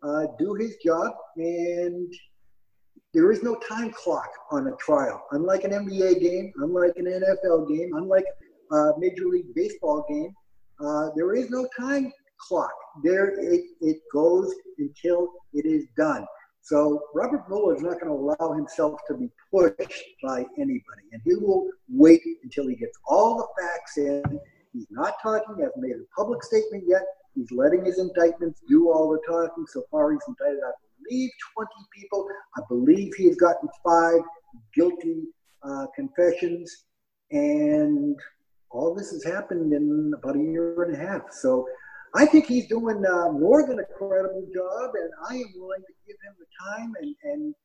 uh, do his job, and there is no time clock on a trial. Unlike an NBA game, unlike an NFL game, unlike a Major League Baseball game, uh, there is no time clock. There, it, it goes until it is done. So Robert Mueller is not going to allow himself to be pushed by anybody, and he will wait until he gets all the facts in. He's not talking, hasn't made a public statement yet. He's letting his indictments do all the talking. So far, he's indicted, I believe, 20 people. I believe he has gotten five guilty uh, confessions, and all this has happened in about a year and a half. So I think he's doing uh, more than a credible job, and I am willing to give him the time and, and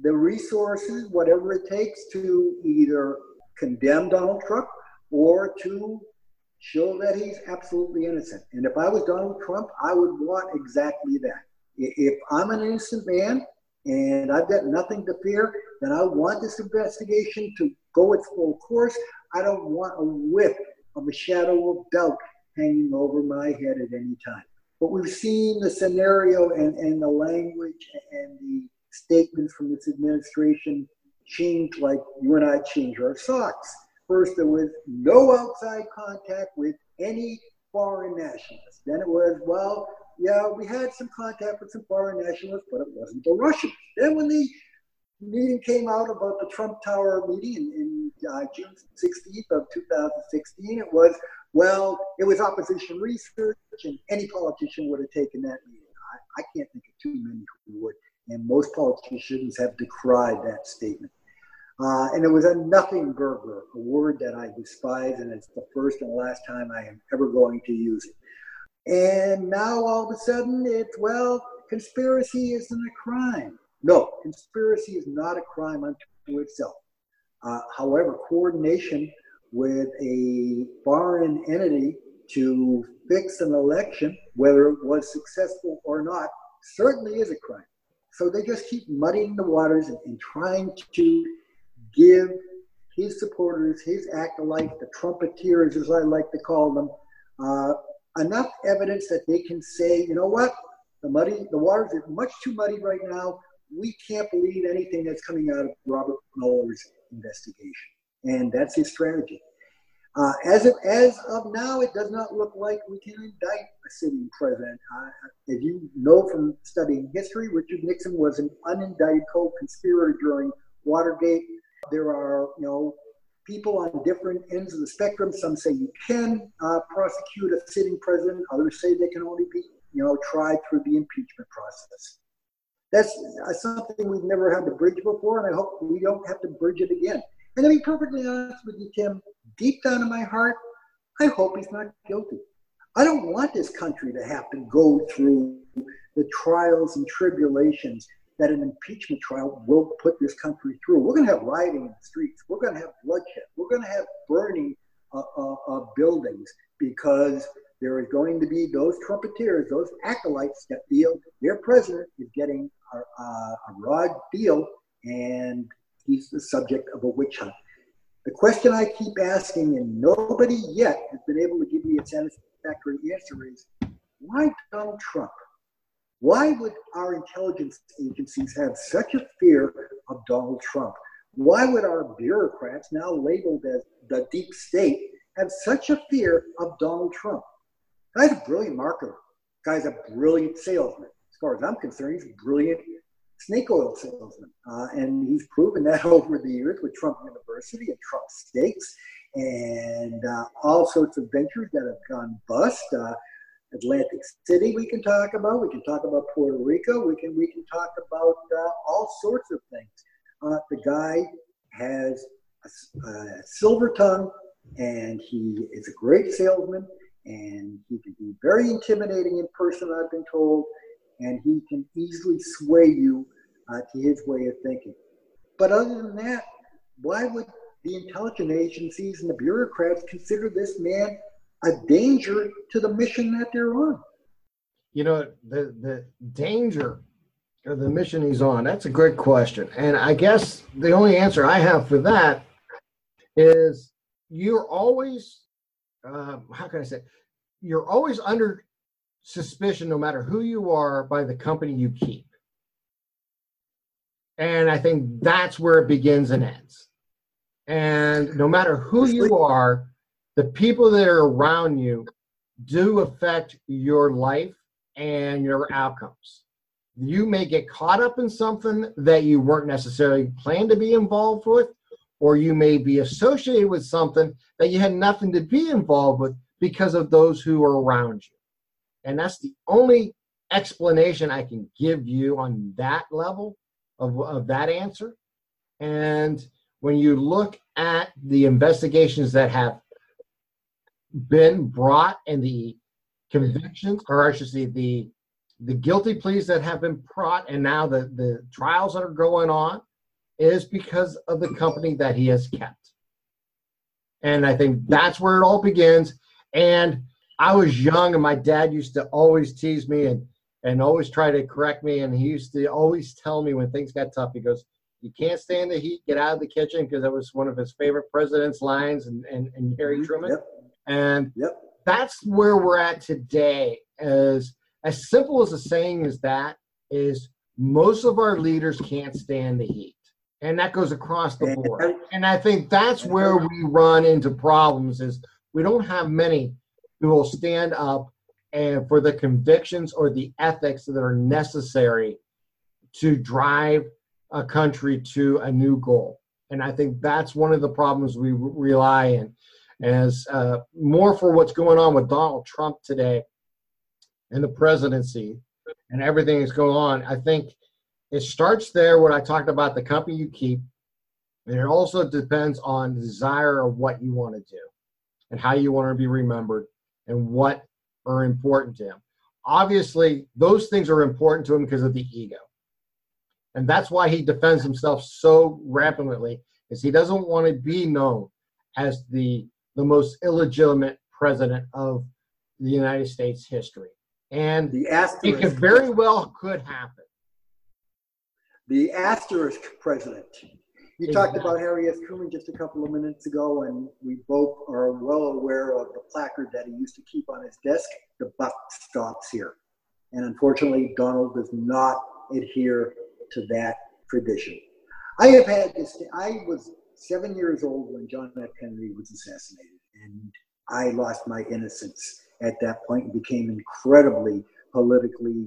the resources, whatever it takes, to either condemn Donald Trump or to show that he's absolutely innocent. And if I was Donald Trump, I would want exactly that. If I'm an innocent man and I've got nothing to fear, then I want this investigation to go its full course. I don't want a whiff of a shadow of doubt hanging over my head at any time. But we've seen the scenario and, and the language and the statements from this administration change like you and I change our socks. First, there was no outside contact with any foreign nationalists. Then it was, well, yeah, we had some contact with some foreign nationalists, but it wasn't the Russians. Then when the meeting came out about the Trump Tower meeting in, in uh, June 16th of 2016, it was, well, it was opposition research, and any politician would have taken that meeting. I, I can't think of too many who would, and most politicians have decried that statement. Uh, and it was a nothing burger, a word that I despise, and it's the first and last time I am ever going to use it. And now all of a sudden it's, well, conspiracy isn't a crime. No, conspiracy is not a crime unto itself. Uh, however, coordination with a foreign entity to fix an election, whether it was successful or not, certainly is a crime. So they just keep muddying the waters and, and trying to give his supporters, his acolytes, the trumpeters, as I like to call them, uh, enough evidence that they can say, you know what, the muddy, the waters are much too muddy right now. We can't believe anything that's coming out of Robert Mueller's investigation, and that's his strategy. Uh, as, of, as of now, it does not look like we can indict a sitting president. Uh, as you know from studying history, Richard Nixon was an unindicted co-conspirator during Watergate. There are, you know, people on different ends of the spectrum. Some say you can uh, prosecute a sitting president. Others say they can only be, you know, tried through the impeachment process. That's uh, something we've never had to bridge before, and I hope we don't have to bridge it again. And to be perfectly honest with you, Tim, deep down in my heart, I hope he's not guilty. I don't want this country to have to go through the trials and tribulations that an impeachment trial will put this country through. We're going to have rioting in the streets. We're going to have bloodshed. We're going to have burning uh, uh, of buildings because there is going to be those trumpeters, those acolytes that feel their president is getting a, a raw deal and he's the subject of a witch hunt. The question I keep asking, and nobody yet has been able to give me a satisfactory answer, is why Donald Trump? Why would our intelligence agencies have such a fear of Donald Trump? Why would our bureaucrats, now labeled as the deep state, have such a fear of Donald Trump? Guy's a brilliant marketer. Guy's a brilliant salesman. As far as I'm concerned, he's a brilliant snake oil salesman. Uh, and he's proven that over the years with Trump University and Trump Steaks and uh, all sorts of ventures that have gone bust. Uh, Atlantic City we can talk about. We can talk about Puerto Rico. We can we can talk about uh, all sorts of things. Uh, the guy has a, a, silver tongue, and he is a great salesman, and he can be very intimidating in person. I've been told, and he can easily sway you uh, to his way of thinking. But other than that, why would the intelligence agencies and the bureaucrats consider this man a danger to the mission that they're on. You know, the the danger of the mission he's on, that's a great question. And I guess the only answer I have for that is you're always uh, how can I say you're always under suspicion no matter who you are by the company you keep. And I think that's where it begins and ends. And no matter who you are, the people that are around you do affect your life and your outcomes. you may get caught up in something that you weren't necessarily planned to be involved with, or you may be associated with something that you had nothing to be involved with because of those who are around you. And that's the only explanation I can give you on that level of, of that answer. And when you look at the investigations that have been brought and the convictions, or I should say, the the guilty pleas that have been brought and now the, the trials that are going on is because of the company that he has kept. And I think that's where it all begins. And I was young and my dad used to always tease me and, and always try to correct me. And he used to always tell me when things got tough, he goes, You can't stand the heat, get out of the kitchen, because that was one of his favorite president's lines and, and, and Harry mm-hmm. Truman. Yep. And yep. that's where we're at today. As as simple as a saying as that is most of our leaders can't stand the heat. And that goes across the board. And I think that's where we run into problems is we don't have many who will stand up and for the convictions or the ethics that are necessary to drive a country to a new goal. And I think that's one of the problems we rely in as uh, more for what's going on with Donald Trump today and the presidency and everything that's going on. I think it starts there when I talked about the company you keep, and it also depends on the desire of what you want to do and how you want to be remembered and what are important to him. Obviously, those things are important to him because of the ego. And that's why he defends himself so rapidly, is he doesn't want to be known as the the most illegitimate president of the United States history. And the it could very well could happen. The asterisk president. You exactly. talked about Harry S. Truman just a couple of minutes ago, and we both are well aware of the placard that he used to keep on his desk. The buck stops here. And unfortunately, Donald does not adhere to that tradition. I have had this, I was seven years old when John F. Kennedy was assassinated, and I lost my innocence at that point and became incredibly politically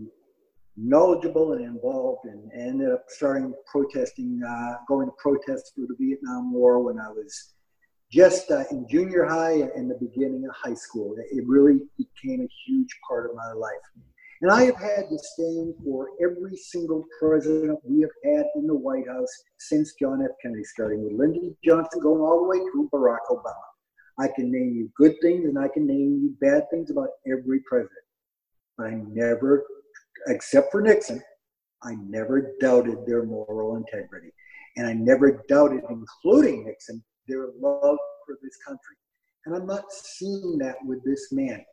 knowledgeable and involved and ended up starting protesting, uh, going to protest for the Vietnam War when I was just uh, in junior high and the beginning of high school. It really became a huge part of my life. And I have had disdain for every single president we have had in the White House since John F. Kennedy, starting with Lyndon Johnson, going all the way through Barack Obama. I can name you good things and I can name you bad things about every president. But I never, except for Nixon, I never doubted their moral integrity. And I never doubted, including Nixon, their love for this country. And I'm not seeing that with this man.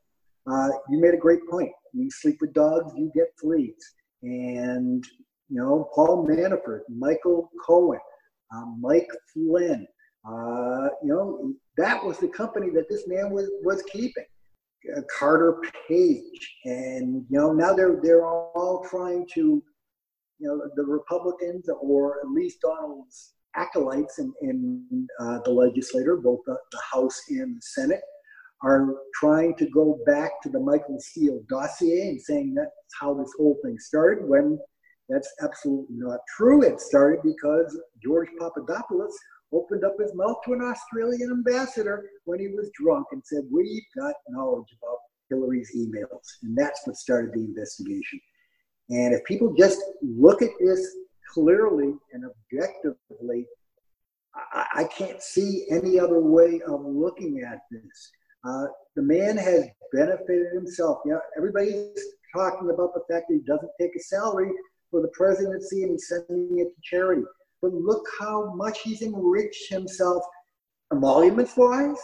Uh, you made a great point. You sleep with dogs, you get fleas. And, you know, Paul Manafort, Michael Cohen, uh, Mike Flynn, uh, you know, that was the company that this man was, was keeping. Uh, Carter Page, and you know now they're they're all trying to, you know, the Republicans or at least Donald's acolytes in, in uh, the legislature, both the, the House and the Senate, are trying to go back to the Michael Steele dossier and saying that's how this whole thing started. When that's absolutely not true. It started because George Papadopoulos opened up his mouth to an Australian ambassador when he was drunk and said, We've got knowledge about Hillary's emails. And that's what started the investigation. And if people just look at this clearly and objectively, I, I can't see any other way of looking at this. Uh, the man has benefited himself. You know, everybody's talking about the fact that he doesn't take a salary for the presidency and he's sending it to charity but look how much he's enriched himself emoluments wise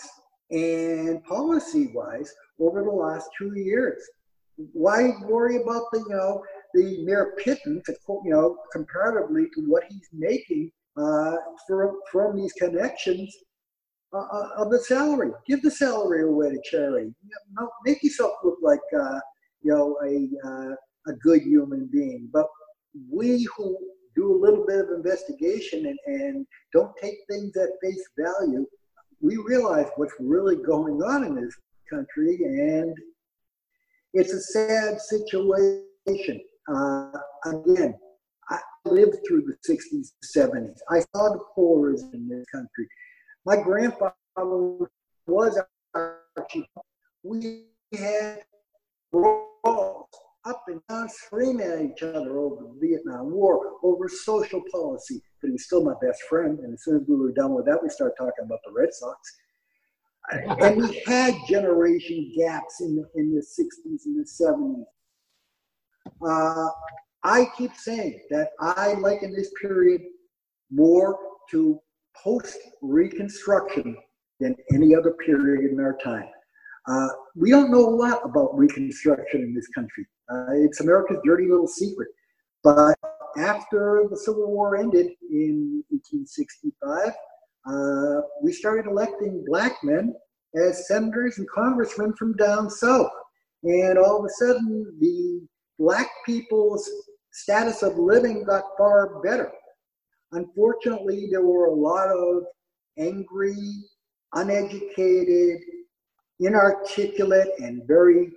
and policy wise over the last two years. Why worry about the you know the mere pittance, you know, comparatively to what he's making uh, from these connections uh, uh, of the salary? Give the salary away to charity. Know, make yourself look like uh, you know a uh, a good human being. But we who do a little bit of investigation and, and don't take things at face value, we realize what's really going on in this country. And it's a sad situation. Uh, again, I lived through the 60s, 70s. I saw the horrors in this country. My grandfather was our chief. We had brawls up and down, screaming at each other over the Vietnam War, over social policy. But he was still my best friend. And as soon as we were done with that, we started talking about the Red Sox. and we had generation gaps in the, in the 60s and the 70s. Uh, I keep saying that I liken this period more to post Reconstruction than any other period in our time. Uh, we don't know a lot about Reconstruction in this country. Uh, it's America's dirty little secret. But after the Civil War ended in 1865, uh, we started electing black men as senators and congressmen from down south. And all of a sudden, the black people's status of living got far better. Unfortunately, there were a lot of angry, uneducated, inarticulate, and very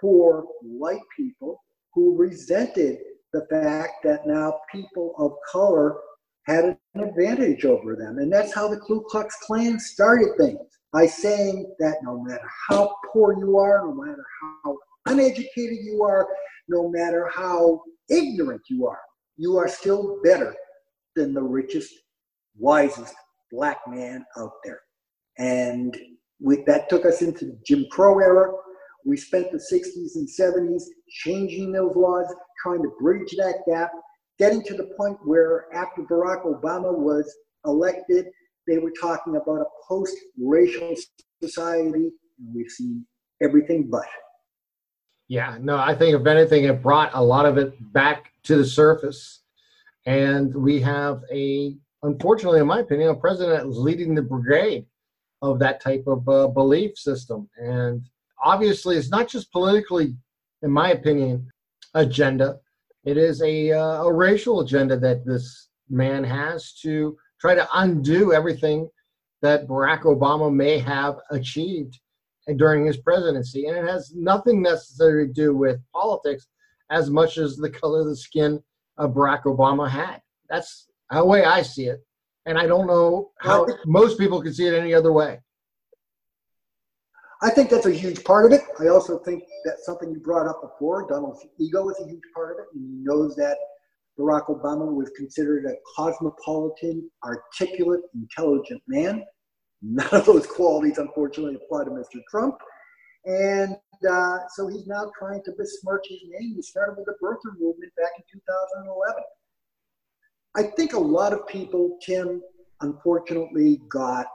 poor white people who resented the fact that now people of color had an advantage over them. And that's how the Ku Klux Klan started things by saying that no matter how poor you are, no matter how uneducated you are, no matter how ignorant you are, you are still better than the richest, wisest black man out there. And we, that took us into the Jim Crow era. We spent the 60s and 70s changing those laws, trying to bridge that gap, getting to the point where after Barack Obama was elected, they were talking about a post racial society, and we've seen everything but. Yeah, no, I think if anything, it brought a lot of it back to the surface. And we have a, unfortunately, in my opinion, a president leading the brigade of that type of uh, belief system. And obviously, it's not just politically, in my opinion, agenda. It is a, uh, a racial agenda that this man has to try to undo everything that Barack Obama may have achieved during his presidency. And it has nothing necessarily to do with politics as much as the color of the skin of Barack Obama had. That's the way I see it. And I don't know how most people can see it any other way. I think that's a huge part of it. I also think that something you brought up before, Donald's ego is a huge part of it. And he knows that Barack Obama was considered a cosmopolitan, articulate, intelligent man. None of those qualities, unfortunately, apply to Mr. Trump. And uh, so he's now trying to besmirch his name. He started with the birther movement back in 2011. I think a lot of people, Tim, unfortunately got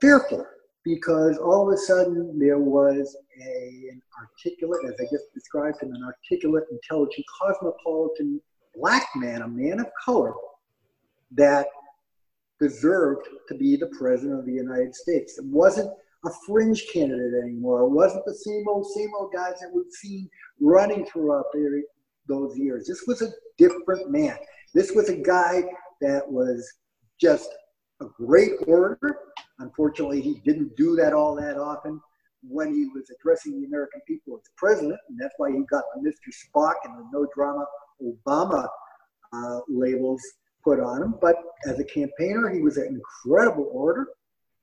fearful because all of a sudden there was a, an articulate, as I just described him, an articulate, intelligent, cosmopolitan black man, a man of color, that deserved to be the president of the United States. It wasn't a fringe candidate anymore. It wasn't the same old, same old guys that we've seen running throughout those years. This was a different man. This was a guy that was just a great orator. Unfortunately, he didn't do that all that often when he was addressing the American people as president, and that's why he got the Mr. Spock and the no drama Obama uh, labels put on him. But as a campaigner, he was an incredible orator,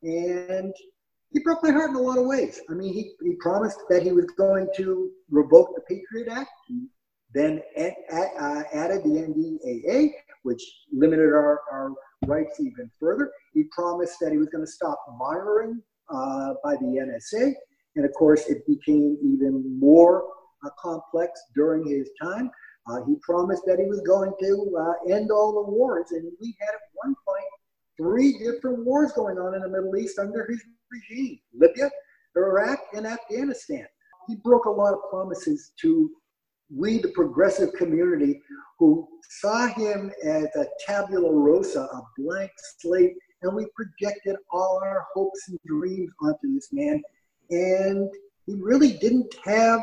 and he broke my heart in a lot of ways. I mean, he, he promised that he was going to revoke the Patriot Act. He then uh, added the NDAA, which limited our, our rights even further. He promised that he was going to stop monitoring uh, by the NSA. And of course, it became even more uh, complex during his time. Uh, he promised that he was going to uh, end all the wars, and we had at one point three different wars going on in the Middle East under his regime Libya, Iraq, and Afghanistan. He broke a lot of promises to we, the progressive community, who saw him as a tabula rasa, a blank slate, and we projected all our hopes and dreams onto this man. And he really didn't have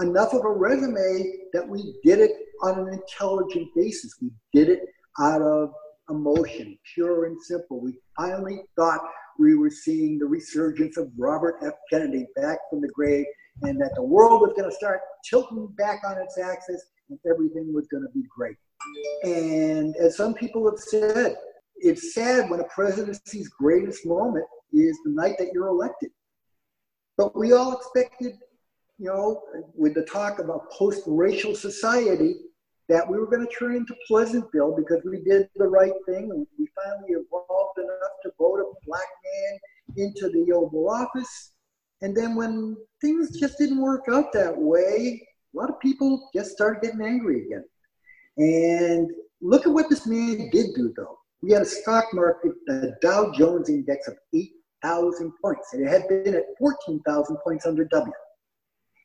enough of a resume that we did it on an intelligent basis. We did it out of emotion, pure and simple. We finally thought we were seeing the resurgence of Robert F. Kennedy back from the grave and that the world was going to start tilting back on its axis and everything was going to be great. And as some people have said, it's sad when a presidency's greatest moment is the night that you're elected. But we all expected, you know, with the talk of a post racial society, that we were going to turn into Pleasantville because we did the right thing we finally evolved enough to vote a black man into the Oval Office. And then when things just didn't work out that way, a lot of people just started getting angry again. And look at what this man did do, though. We had a stock market, the Dow Jones index of 8,000 points, and it had been at 14,000 points under W.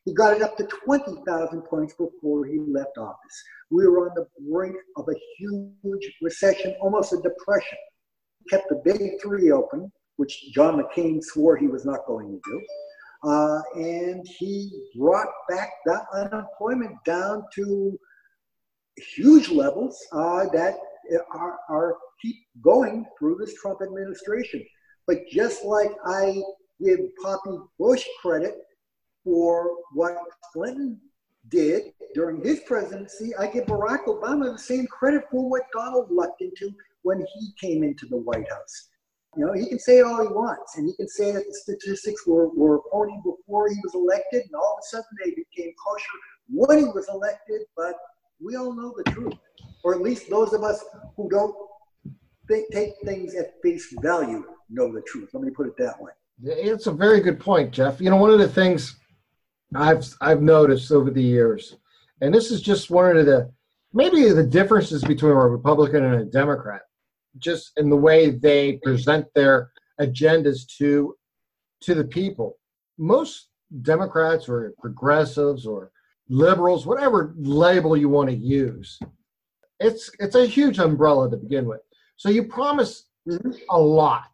He got it up to 20,000 points before he left office. We were on the brink of a huge recession, almost a depression. He kept the big three open, which John McCain swore he was not going to do. Uh, and he brought back that unemployment down to huge levels uh, that are, are keep going through this Trump administration. But just like I give Poppy Bush credit for what Clinton did during his presidency, I give Barack Obama the same credit for what Donald lucked into when he came into the White House. You know, he can say all he wants, and he can say that the statistics were, were phony before he was elected, and all of a sudden they became kosher when he was elected, but we all know the truth. Or at least those of us who don't think, take things at face value know the truth. Let me put it that way. It's a very good point, Jeff. You know, one of the things I've I've noticed over the years, and this is just one of the maybe the differences between a Republican and a Democrat, just in the way they present their agendas to to the people. Most Democrats or progressives or liberals, whatever label you want to use, it's it's a huge umbrella to begin with. So you promise mm-hmm. a lot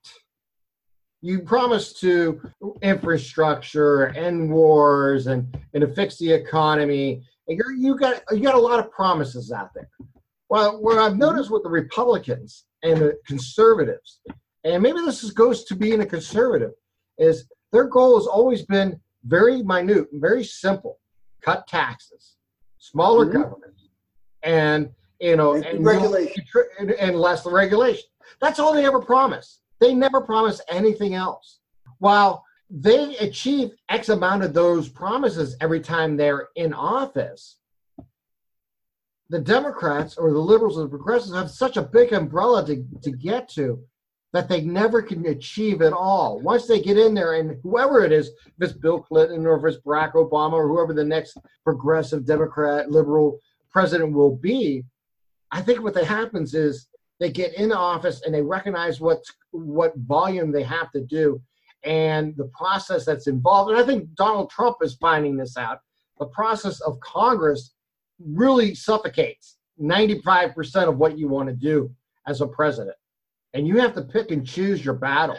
you promised to infrastructure, end wars, and and to fix the economy. And you're, you got you got a lot of promises out there. Well, what I've noticed with the Republicans and the conservatives, and maybe this is, goes to being a conservative, is their goal has always been very minute, very simple: cut taxes, smaller mm-hmm. government, and you know, and, and regulation, and, and less regulation. That's all they ever promised. They never promise anything else. While they achieve X amount of those promises every time they're in office, the Democrats or the liberals or the progressives have such a big umbrella to, to get to that they never can achieve it all. Once they get in there, and whoever it is, if it's Bill Clinton or if it's Barack Obama or whoever the next progressive Democrat liberal president will be, I think what that happens is they get in the office and they recognize what what volume they have to do and the process that's involved. And I think Donald Trump is finding this out. The process of Congress really suffocates 95% of what you want to do as a president. And you have to pick and choose your battles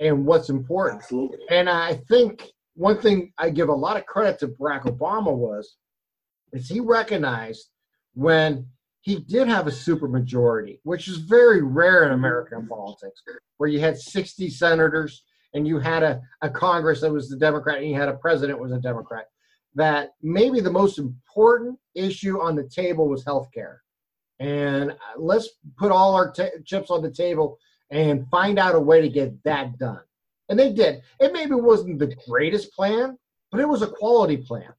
and what's important. Absolutely. And I think one thing I give a lot of credit to Barack Obama was is he recognized when he did have a supermajority, which is very rare in American politics, where you had 60 senators and you had a, a Congress that was the Democrat and you had a president was a Democrat. That maybe the most important issue on the table was health care. And uh, let's put all our t- chips on the table and find out a way to get that done. And they did. It maybe wasn't the greatest plan, but it was a quality plan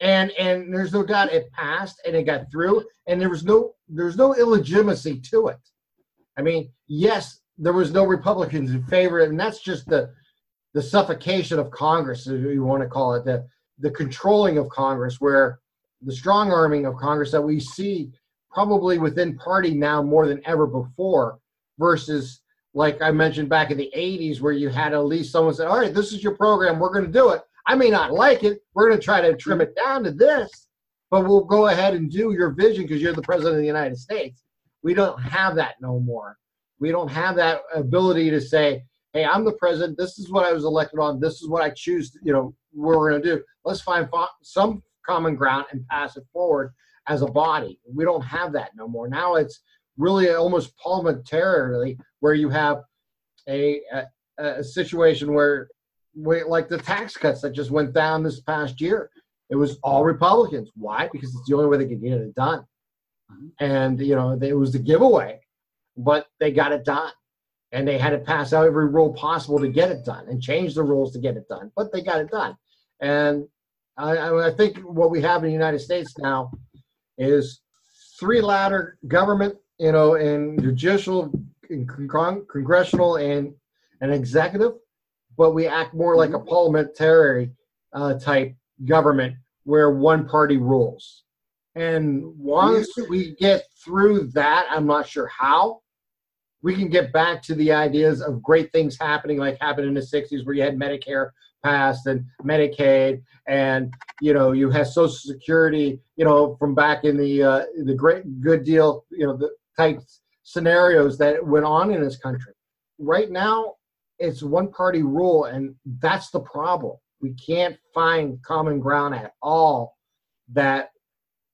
and and there's no doubt it passed and it got through and there was no there's no illegitimacy to it. I mean yes there was no republicans in favor and that's just the the suffocation of congress if you want to call it the the controlling of congress where the strong arming of congress that we see probably within party now more than ever before versus like i mentioned back in the 80s where you had at least someone said all right this is your program we're going to do it I may not like it. We're going to try to trim it down to this, but we'll go ahead and do your vision because you're the president of the United States. We don't have that no more. We don't have that ability to say, hey, I'm the president. This is what I was elected on. This is what I choose, you know, we're going to do. Let's find some common ground and pass it forward as a body. We don't have that no more. Now it's really almost parliamentarily where you have a, a, a situation where like the tax cuts that just went down this past year. it was all Republicans. Why? Because it's the only way they could get it done. Mm-hmm. And you know, it was the giveaway, but they got it done. And they had to pass out every rule possible to get it done and change the rules to get it done. But they got it done. And I, I think what we have in the United States now is three ladder government, you know, and judicial, and con- congressional, and an executive, but we act more like a mm-hmm. parliamentary uh, type government where one party rules. And once we get through that, I'm not sure how, we can get back to the ideas of great things happening, like happened in the 60s, where you had Medicare passed and Medicaid, and you know you had Social Security, you know, from back in the uh, the great good deal, you know, the type scenarios that went on in this country. Right now, it's one party rule, and that's the problem. We can't find common ground at all. That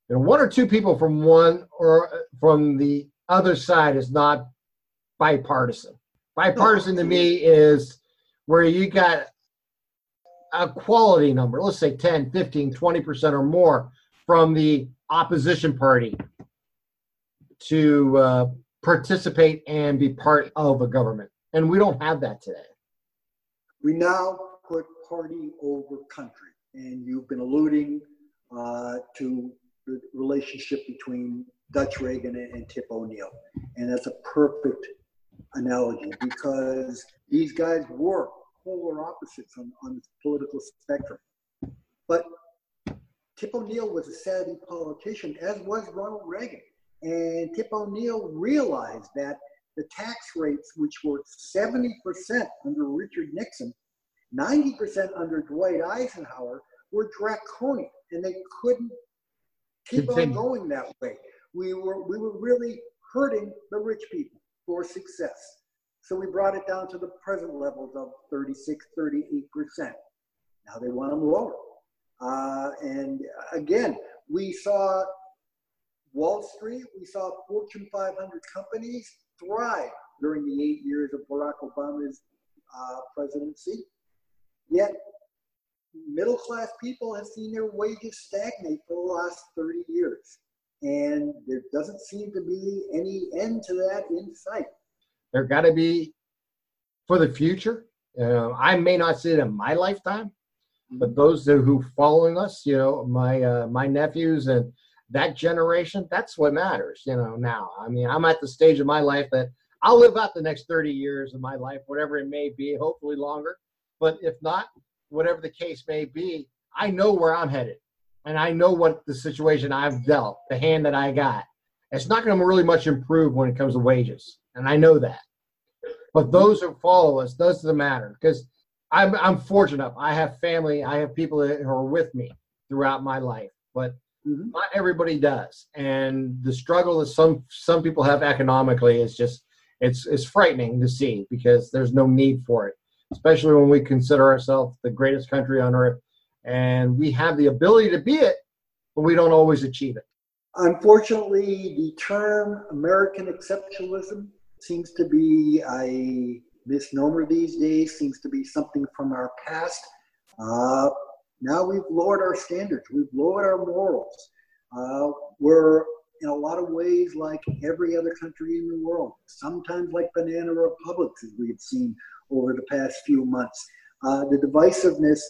you know, one or two people from one or from the other side is not bipartisan. Bipartisan to me is where you got a quality number, let's say 10, 15, 20% or more from the opposition party to uh, participate and be part of a government. And we don't have that today. We now put party over country. And you've been alluding uh, to the relationship between Dutch Reagan and Tip O'Neill. And that's a perfect analogy because these guys were polar opposites on, on the political spectrum. But Tip O'Neill was a savvy politician, as was Ronald Reagan. And Tip O'Neill realized that the tax rates, which were 70% under Richard Nixon, 90% under Dwight Eisenhower, were draconian, and they couldn't keep Continue. on going that way. We were, we were really hurting the rich people for success. So we brought it down to the present levels of 36, 38%. Now they want them lower. Uh, and again, we saw Wall Street, we saw Fortune 500 companies thrive during the eight years of Barack Obama's uh, presidency. Yet, middle class people have seen their wages stagnate for the last 30 years. And there doesn't seem to be any end to that in sight. There got to be for the future. Uh, I may not see it in my lifetime, but mm-hmm. those who following us, you know, my uh, my nephews and that generation, that's what matters. You know, now. I mean, I'm at the stage of my life that I'll live out the next 30 years of my life, whatever it may be, hopefully longer. But if not, whatever the case may be, I know where I'm headed and I know what the situation I've dealt, the hand that I got. It's not going to really much improve when it comes to wages, and I know that. But those who follow us, those does the matter because I'm I'm fortunate. I have family. I have people that are with me throughout my life, but mm-hmm. not everybody does. And the struggle that some some people have economically is just it's it's frightening to see because there's no need for it, especially when we consider ourselves the greatest country on earth and we have the ability to be it, but we don't always achieve it. Unfortunately, the term American exceptionalism seems to be a misnomer these days, seems to be something from our past. Uh, now we've lowered our standards, we've lowered our morals. Uh, we're in a lot of ways like every other country in the world, sometimes like banana republics, as we've seen over the past few months. Uh, the divisiveness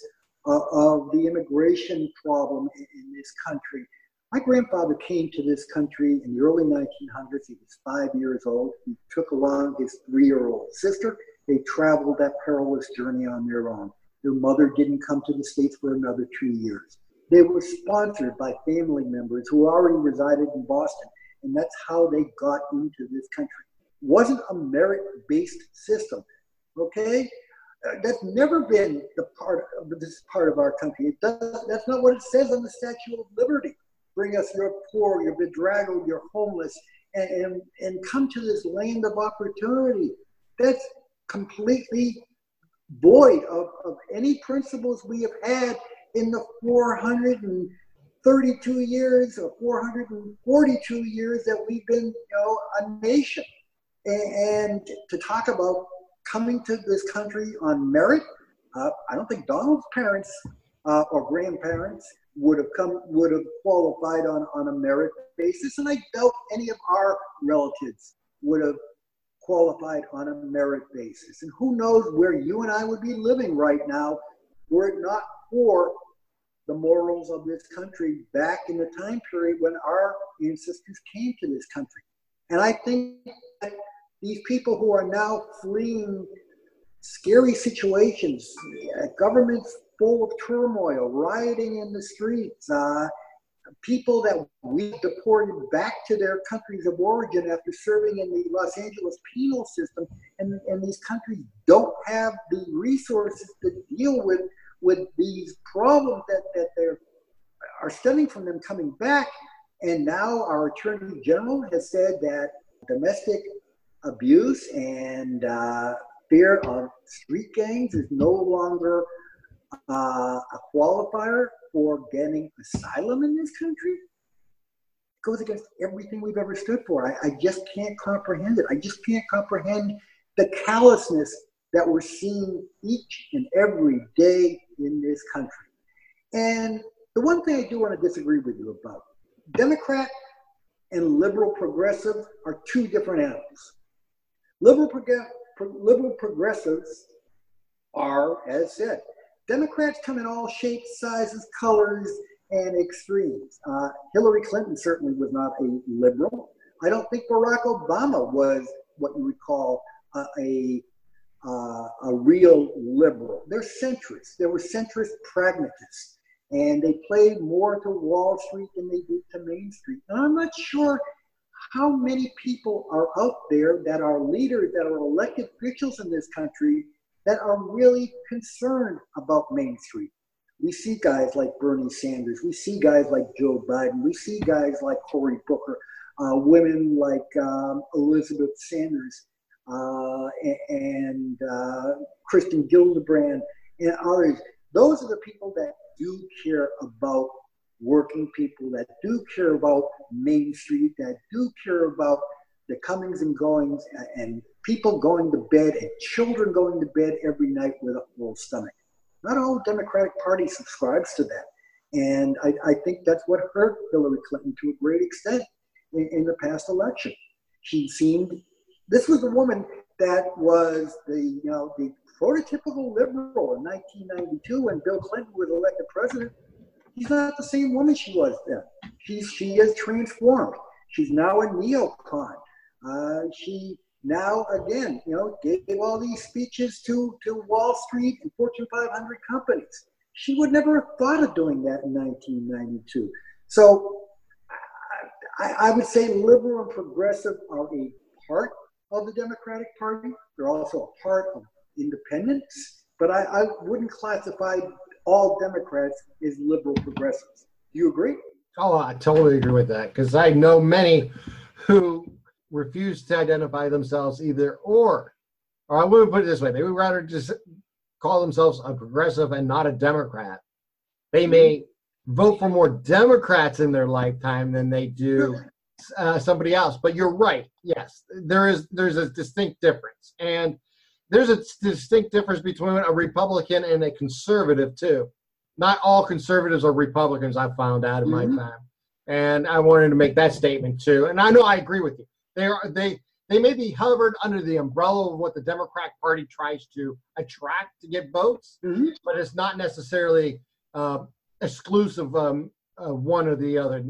uh, of the immigration problem in, in, this country. My grandfather came to this country in the early 1900s. He was five years old. He took along his three year old sister. They traveled that perilous journey on their own. Their mother didn't come to the States for another two years. They were sponsored by family members who already resided in Boston, and that's how they got into this country. It wasn't a merit based system. Okay? Uh, that's never been the part of this part of our country. It does, that's not what it says on the Statue of Liberty. Bring us your poor, your bedraggled, your homeless, and, and, and come to this land of opportunity. That's completely void of, of any principles we have had in the 432 years or 442 years that we've been you know, a nation. And, to talk about coming to this country on merit. Uh, I don't think Donald's parents uh, or grandparents would have come would have qualified on, on a merit basis, and I doubt any of our relatives would have qualified on a merit basis. And who knows where you and I would be living right now were it not for the morals of this country back in the time period when our ancestors came to this country. And I think that these people who are now fleeing scary situations, uh, governments full of turmoil, rioting in the streets, uh, people that we deported back to their countries of origin after serving in the Los Angeles penal system, and, and these countries don't have the resources to deal with with these problems that, that they're are stemming from them coming back. And now our Attorney General has said that domestic abuse and uh, fear of street gangs is no longer uh, a qualifier for getting asylum in this country. Goes against everything we've ever stood for. I, I just can't comprehend it. I just can't comprehend the callousness that we're seeing each and every day in this country. And the one thing I do want to disagree with you about Democrat and liberal progressive are two different animals. Liberal, prog- liberal progressives are, as said, Democrats come in all shapes, sizes, colors, and extremes. Uh, Hillary Clinton certainly was not a liberal. I don't think Barack Obama was what you would call a uh, a real liberal. They're centrists. They were centrist pragmatists, and they played more to Wall Street than they did to Main Street. And I'm not sure how many people are out there that are leaders, that are elected officials in this country, that are really concerned about Main Street. We see guys like Bernie Sanders. We see guys like Joe Biden. We see guys like Cory Booker, uh, women like um, Elizabeth Sanders uh, and uh, Kirsten Gillibrand and others. Those are the people that do care about working people, that do care about Main Street, that do care about the comings and goings, and people going to bed, and children going to bed every night with a full stomach. Not all Democratic Party subscribes to that. And I, I think that's what hurt Hillary Clinton to a great extent in, in the past election. She seemed this was a woman that was the you know the prototypical liberal in 1992 when Bill Clinton was elected president. She's not the same woman she was then. She's she is transformed. She's now a neocon. Uh, she now again, you know, gave all these speeches to to Wall Street and Fortune 500 companies. She would never have thought of doing that in 1992. So I, I would say liberal and progressive are a part of the Democratic Party. They're also a part of independents, but I, I wouldn't classify all Democrats as liberal progressives. Do you agree? Oh, I totally agree with that because I know many who refuse to identify themselves either or. Or I wouldn't put it this way: they would rather just call themselves a progressive and not a Democrat. They may vote for more Democrats in their lifetime than they do uh, somebody else. But you're right. Yes, there is there's a distinct difference, and there's a distinct difference between a Republican and a conservative too. Not all conservatives are Republicans. I found out in mm-hmm. my time, and I wanted to make that statement too. And I know I agree with you. They are they they may be hovered under the umbrella of what the Democratic Party tries to attract to get votes, mm-hmm. but it's not necessarily uh, exclusive um, uh, one or the other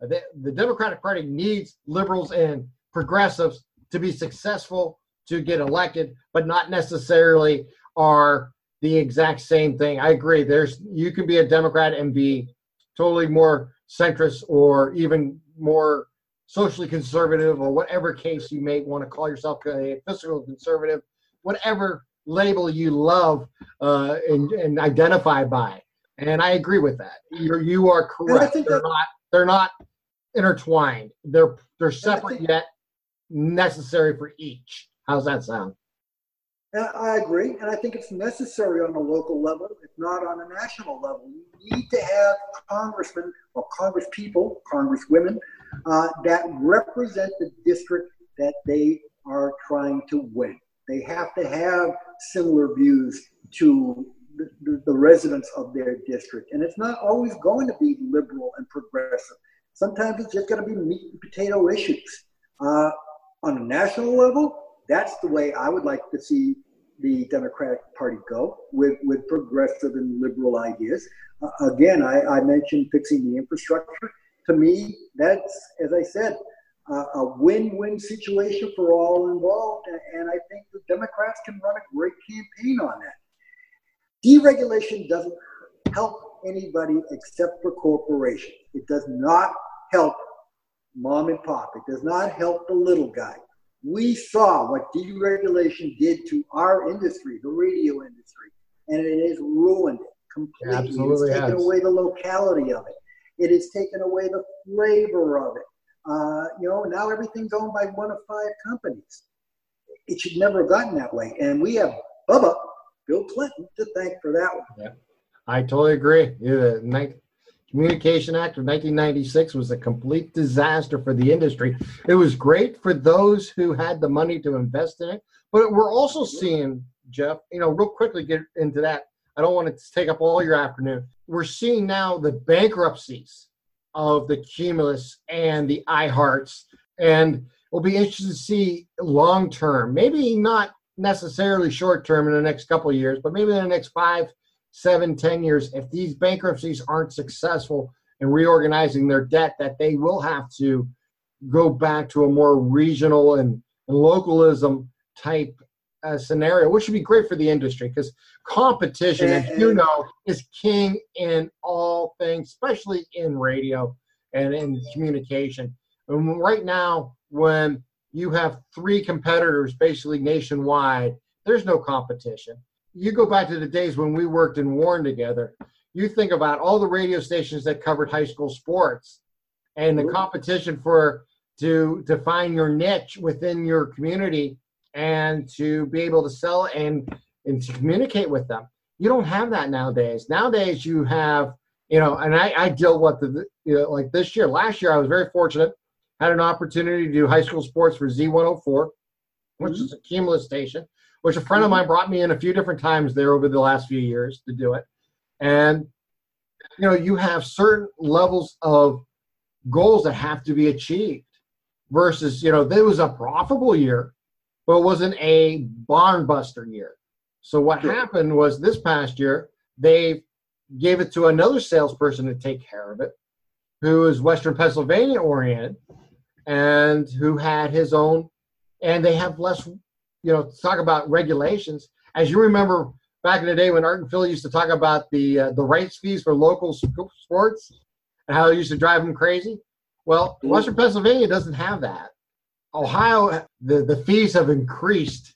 the, the Democratic Party needs liberals and progressives to be successful to get elected, but not necessarily are the exact same thing. I agree. There's you can be a Democrat and be totally more centrist or even more socially conservative or whatever case you may want to call yourself a fiscal conservative, whatever label you love uh, and, and identify by. And I agree with that. You're you are correct. They're that, not they're not intertwined. They're they're separate yet necessary for each. How's that sound? I agree, and I think it's necessary on a local level, if not on a national level. You need to have congressmen or congresspeople, congresswomen, uh, that represent the district that they are trying to win. They have to have similar views to the, the, residents of their district. And it's not always going to be liberal and progressive. Sometimes it's just going to be meat and potato issues. Uh, on a national level, that's the way I would like to see the Democratic Party go with, with progressive and liberal ideas. Uh, again, I, I, mentioned fixing the infrastructure. To me, that's, as I said, uh, a win win situation for all involved. And, and I think the Democrats can run a great campaign on that. Deregulation doesn't help anybody except for corporations. It does not help mom and pop. It does not help the little guy. We saw what deregulation did to our industry, the radio industry, and it has ruined it completely. Absolutely it's taken has. away the locality of it. It has taken away the flavor of it. Uh, you know, now everything's owned by one of five companies. It should never have gotten that way. And we have Bubba, Bill Clinton, to thank for that one. Yeah, I totally agree. Yeah, the Communication Act of 1996 was a complete disaster for the industry. It was great for those who had the money to invest in it, but we're also seeing, Jeff, you know, real quickly get into that. I don't want to take up all your afternoon. We're seeing now the bankruptcies of the Cumulus and the iHearts, and we'll be interested to see long term, maybe not necessarily short term in the next couple of years, but maybe in the next five seven, ten years, if these bankruptcies aren't successful in reorganizing their debt, that they will have to go back to a more regional and, and localism type uh, scenario, which would be great for the industry because competition, as you know, is king in all things, especially in radio and in communication. And right now, when you have three competitors basically nationwide, there's no competition you go back to the days when we worked in Warren together. You think about all the radio stations that covered high school sports and the competition for to to find your niche within your community and to be able to sell and and to communicate with them. You don't have that nowadays. Nowadays you have, you know, and I, I deal with the you know, like this year. Last year I was very fortunate, had an opportunity to do high school sports for Z104, which mm-hmm. is a Cumulus station which a friend of mine brought me in a few different times there over the last few years to do it. And you know, you have certain levels of goals that have to be achieved versus, you know, there was a profitable year, but it wasn't a barn buster year. So what happened was this past year, they gave it to another salesperson to take care of it, who is Western Pennsylvania oriented and who had his own, and they have less you know, talk about regulations. As you remember back in the day when Art and Phil used to talk about the uh, the rights fees for local sports and how it used to drive them crazy. Well, mm-hmm. Western Pennsylvania doesn't have that. Ohio, the, the fees have increased.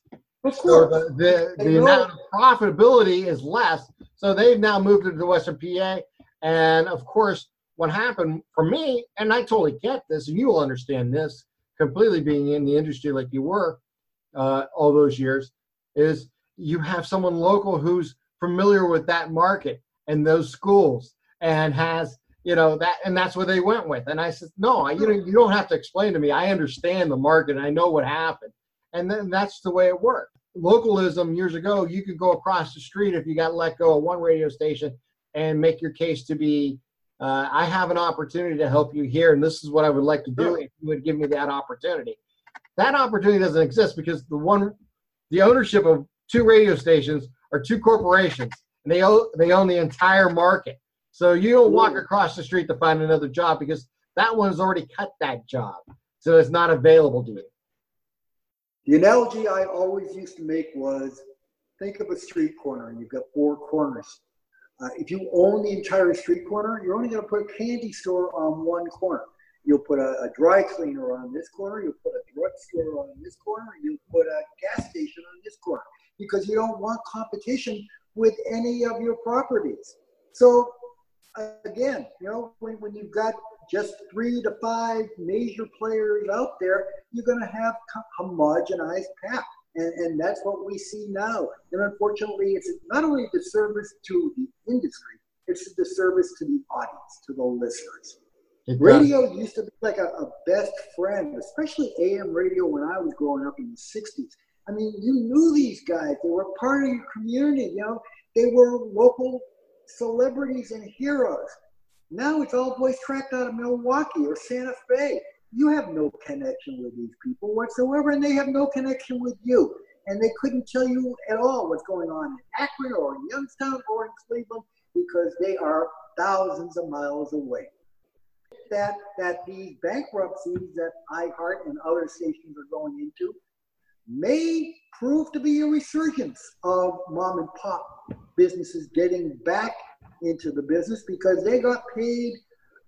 So the, the, the amount of profitability is less. So they've now moved into Western PA. And of course, what happened for me, and I totally get this, and you will understand this completely being in the industry like you were, uh, all those years is you have someone local who's familiar with that market and those schools and has you know that and that's what they went with. And i said no I, you know you don't have to explain to me. I understand the market. I know what happened. And then that's the way it worked. Localism years ago you could go across the street if you got let go of one radio station and make your case to be uh, i have an opportunity to help you here and this is what i would like to do if you would give me that opportunity. That opportunity doesn't exist because the one, the ownership of two radio stations are two corporations, and they own they own the entire market. So you don't walk across the street to find another job because that one's already cut that job, so it's not available to you. The analogy I always used to make was think of a street corner and you've got four corners. Uh, if you own the entire street corner, you're only going to put a candy store on one corner. You'll put a, a, dry cleaner on this corner. You'll put a drugstore on this corner. You'll put a gas station on this corner because you don't want competition with any of your properties. So again, you know, when, when you've got just three to five major players out there, you're going to have homogenized path. And, and that's what we see now. And unfortunately, it's not only a disservice to the industry, it's a disservice to the audience, to the listeners. It radio does. used to be like a, a, best friend, especially AM radio when I was growing up in the 60s. I mean, you knew these guys, they were part of your community, you know. they were local celebrities and heroes. Now it's all voice tracked out of Milwaukee or Santa Fe. You have no connection with these people whatsoever, and they have no connection with you. And they couldn't tell you at all what's going on in Akron or in Youngstown or in Cleveland because they are thousands of miles away. That that these bankruptcies that iHeart and other stations are going into may prove to be a resurgence of mom and pop businesses getting back into the business because they got paid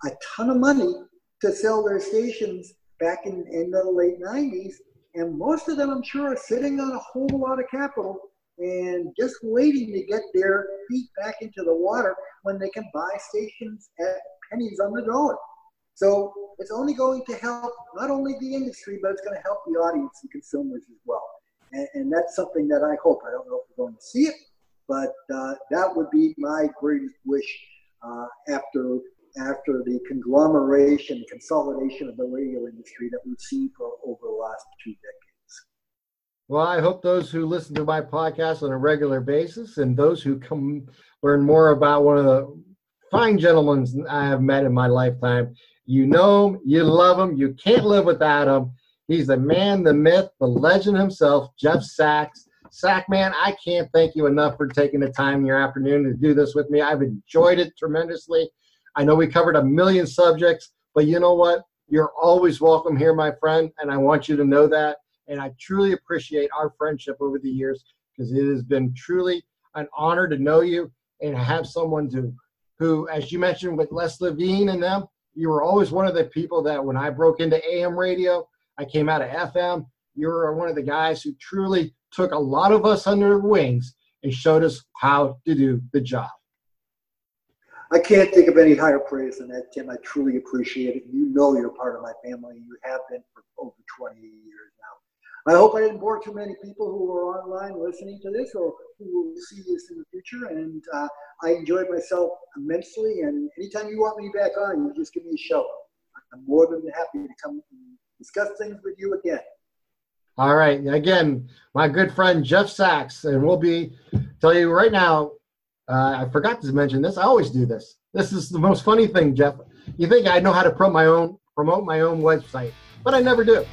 a ton of money to sell their stations back in, in the late 90s. And most of them, I'm sure, are sitting on a whole lot of capital and just waiting to get their feet back into the water when they can buy stations at pennies on the dollar. So it's only going to help not only the industry, but it's going to help the audience and consumers as well. And, and that's something that I hope. I don't know if we're going to see it, but uh, that would be my greatest wish uh, after after the conglomeration, consolidation of the radio industry that we've seen for over the last two decades. Well, I hope those who listen to my podcast on a regular basis and those who come learn more about one of the fine gentlemen I have met in my lifetime, you know him, you love him, you can't live without him. He's the man, the myth, the legend himself, Jeff Sachs. Sack man, I can't thank you enough for taking the time in your afternoon to do this with me. I've enjoyed it tremendously. I know we covered a million subjects, but you know what? You're always welcome here, my friend, and I want you to know that. And I truly appreciate our friendship over the years because it has been truly an honor to know you and have someone to who, as you mentioned with Les Levine and them, you were always one of the people that when I broke into AM radio, I came out of FM. You were one of the guys who truly took a lot of us under their wings and showed us how to do the job. I can't think of any higher praise than that, Tim. I truly appreciate it. You know you're part of my family. You have been for over 20 years now. I hope I didn't bore too many people who are online listening to this or who will see this in the future. And uh, I enjoyed myself immensely. And anytime you want me back on, you just give me a shout. I'm more than happy to come and discuss things with you again. All right. Again, my good friend Jeff Sachs, and we'll be tell you right now. Uh, I forgot to mention this. I always do this. This is the most funny thing, Jeff. You think I know how to promote my own promote my own website, but I never do.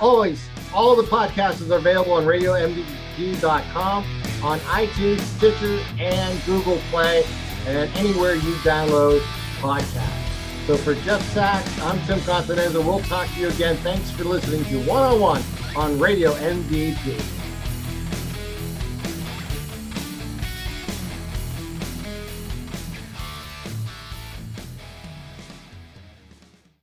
Always, all the podcasts are available on RadioMVP.com, on iTunes, Stitcher, and Google Play, and anywhere you download podcasts. So for Jeff Sachs, I'm Tim Continenza. We'll talk to you again. Thanks for listening to One on One on Radio MVP.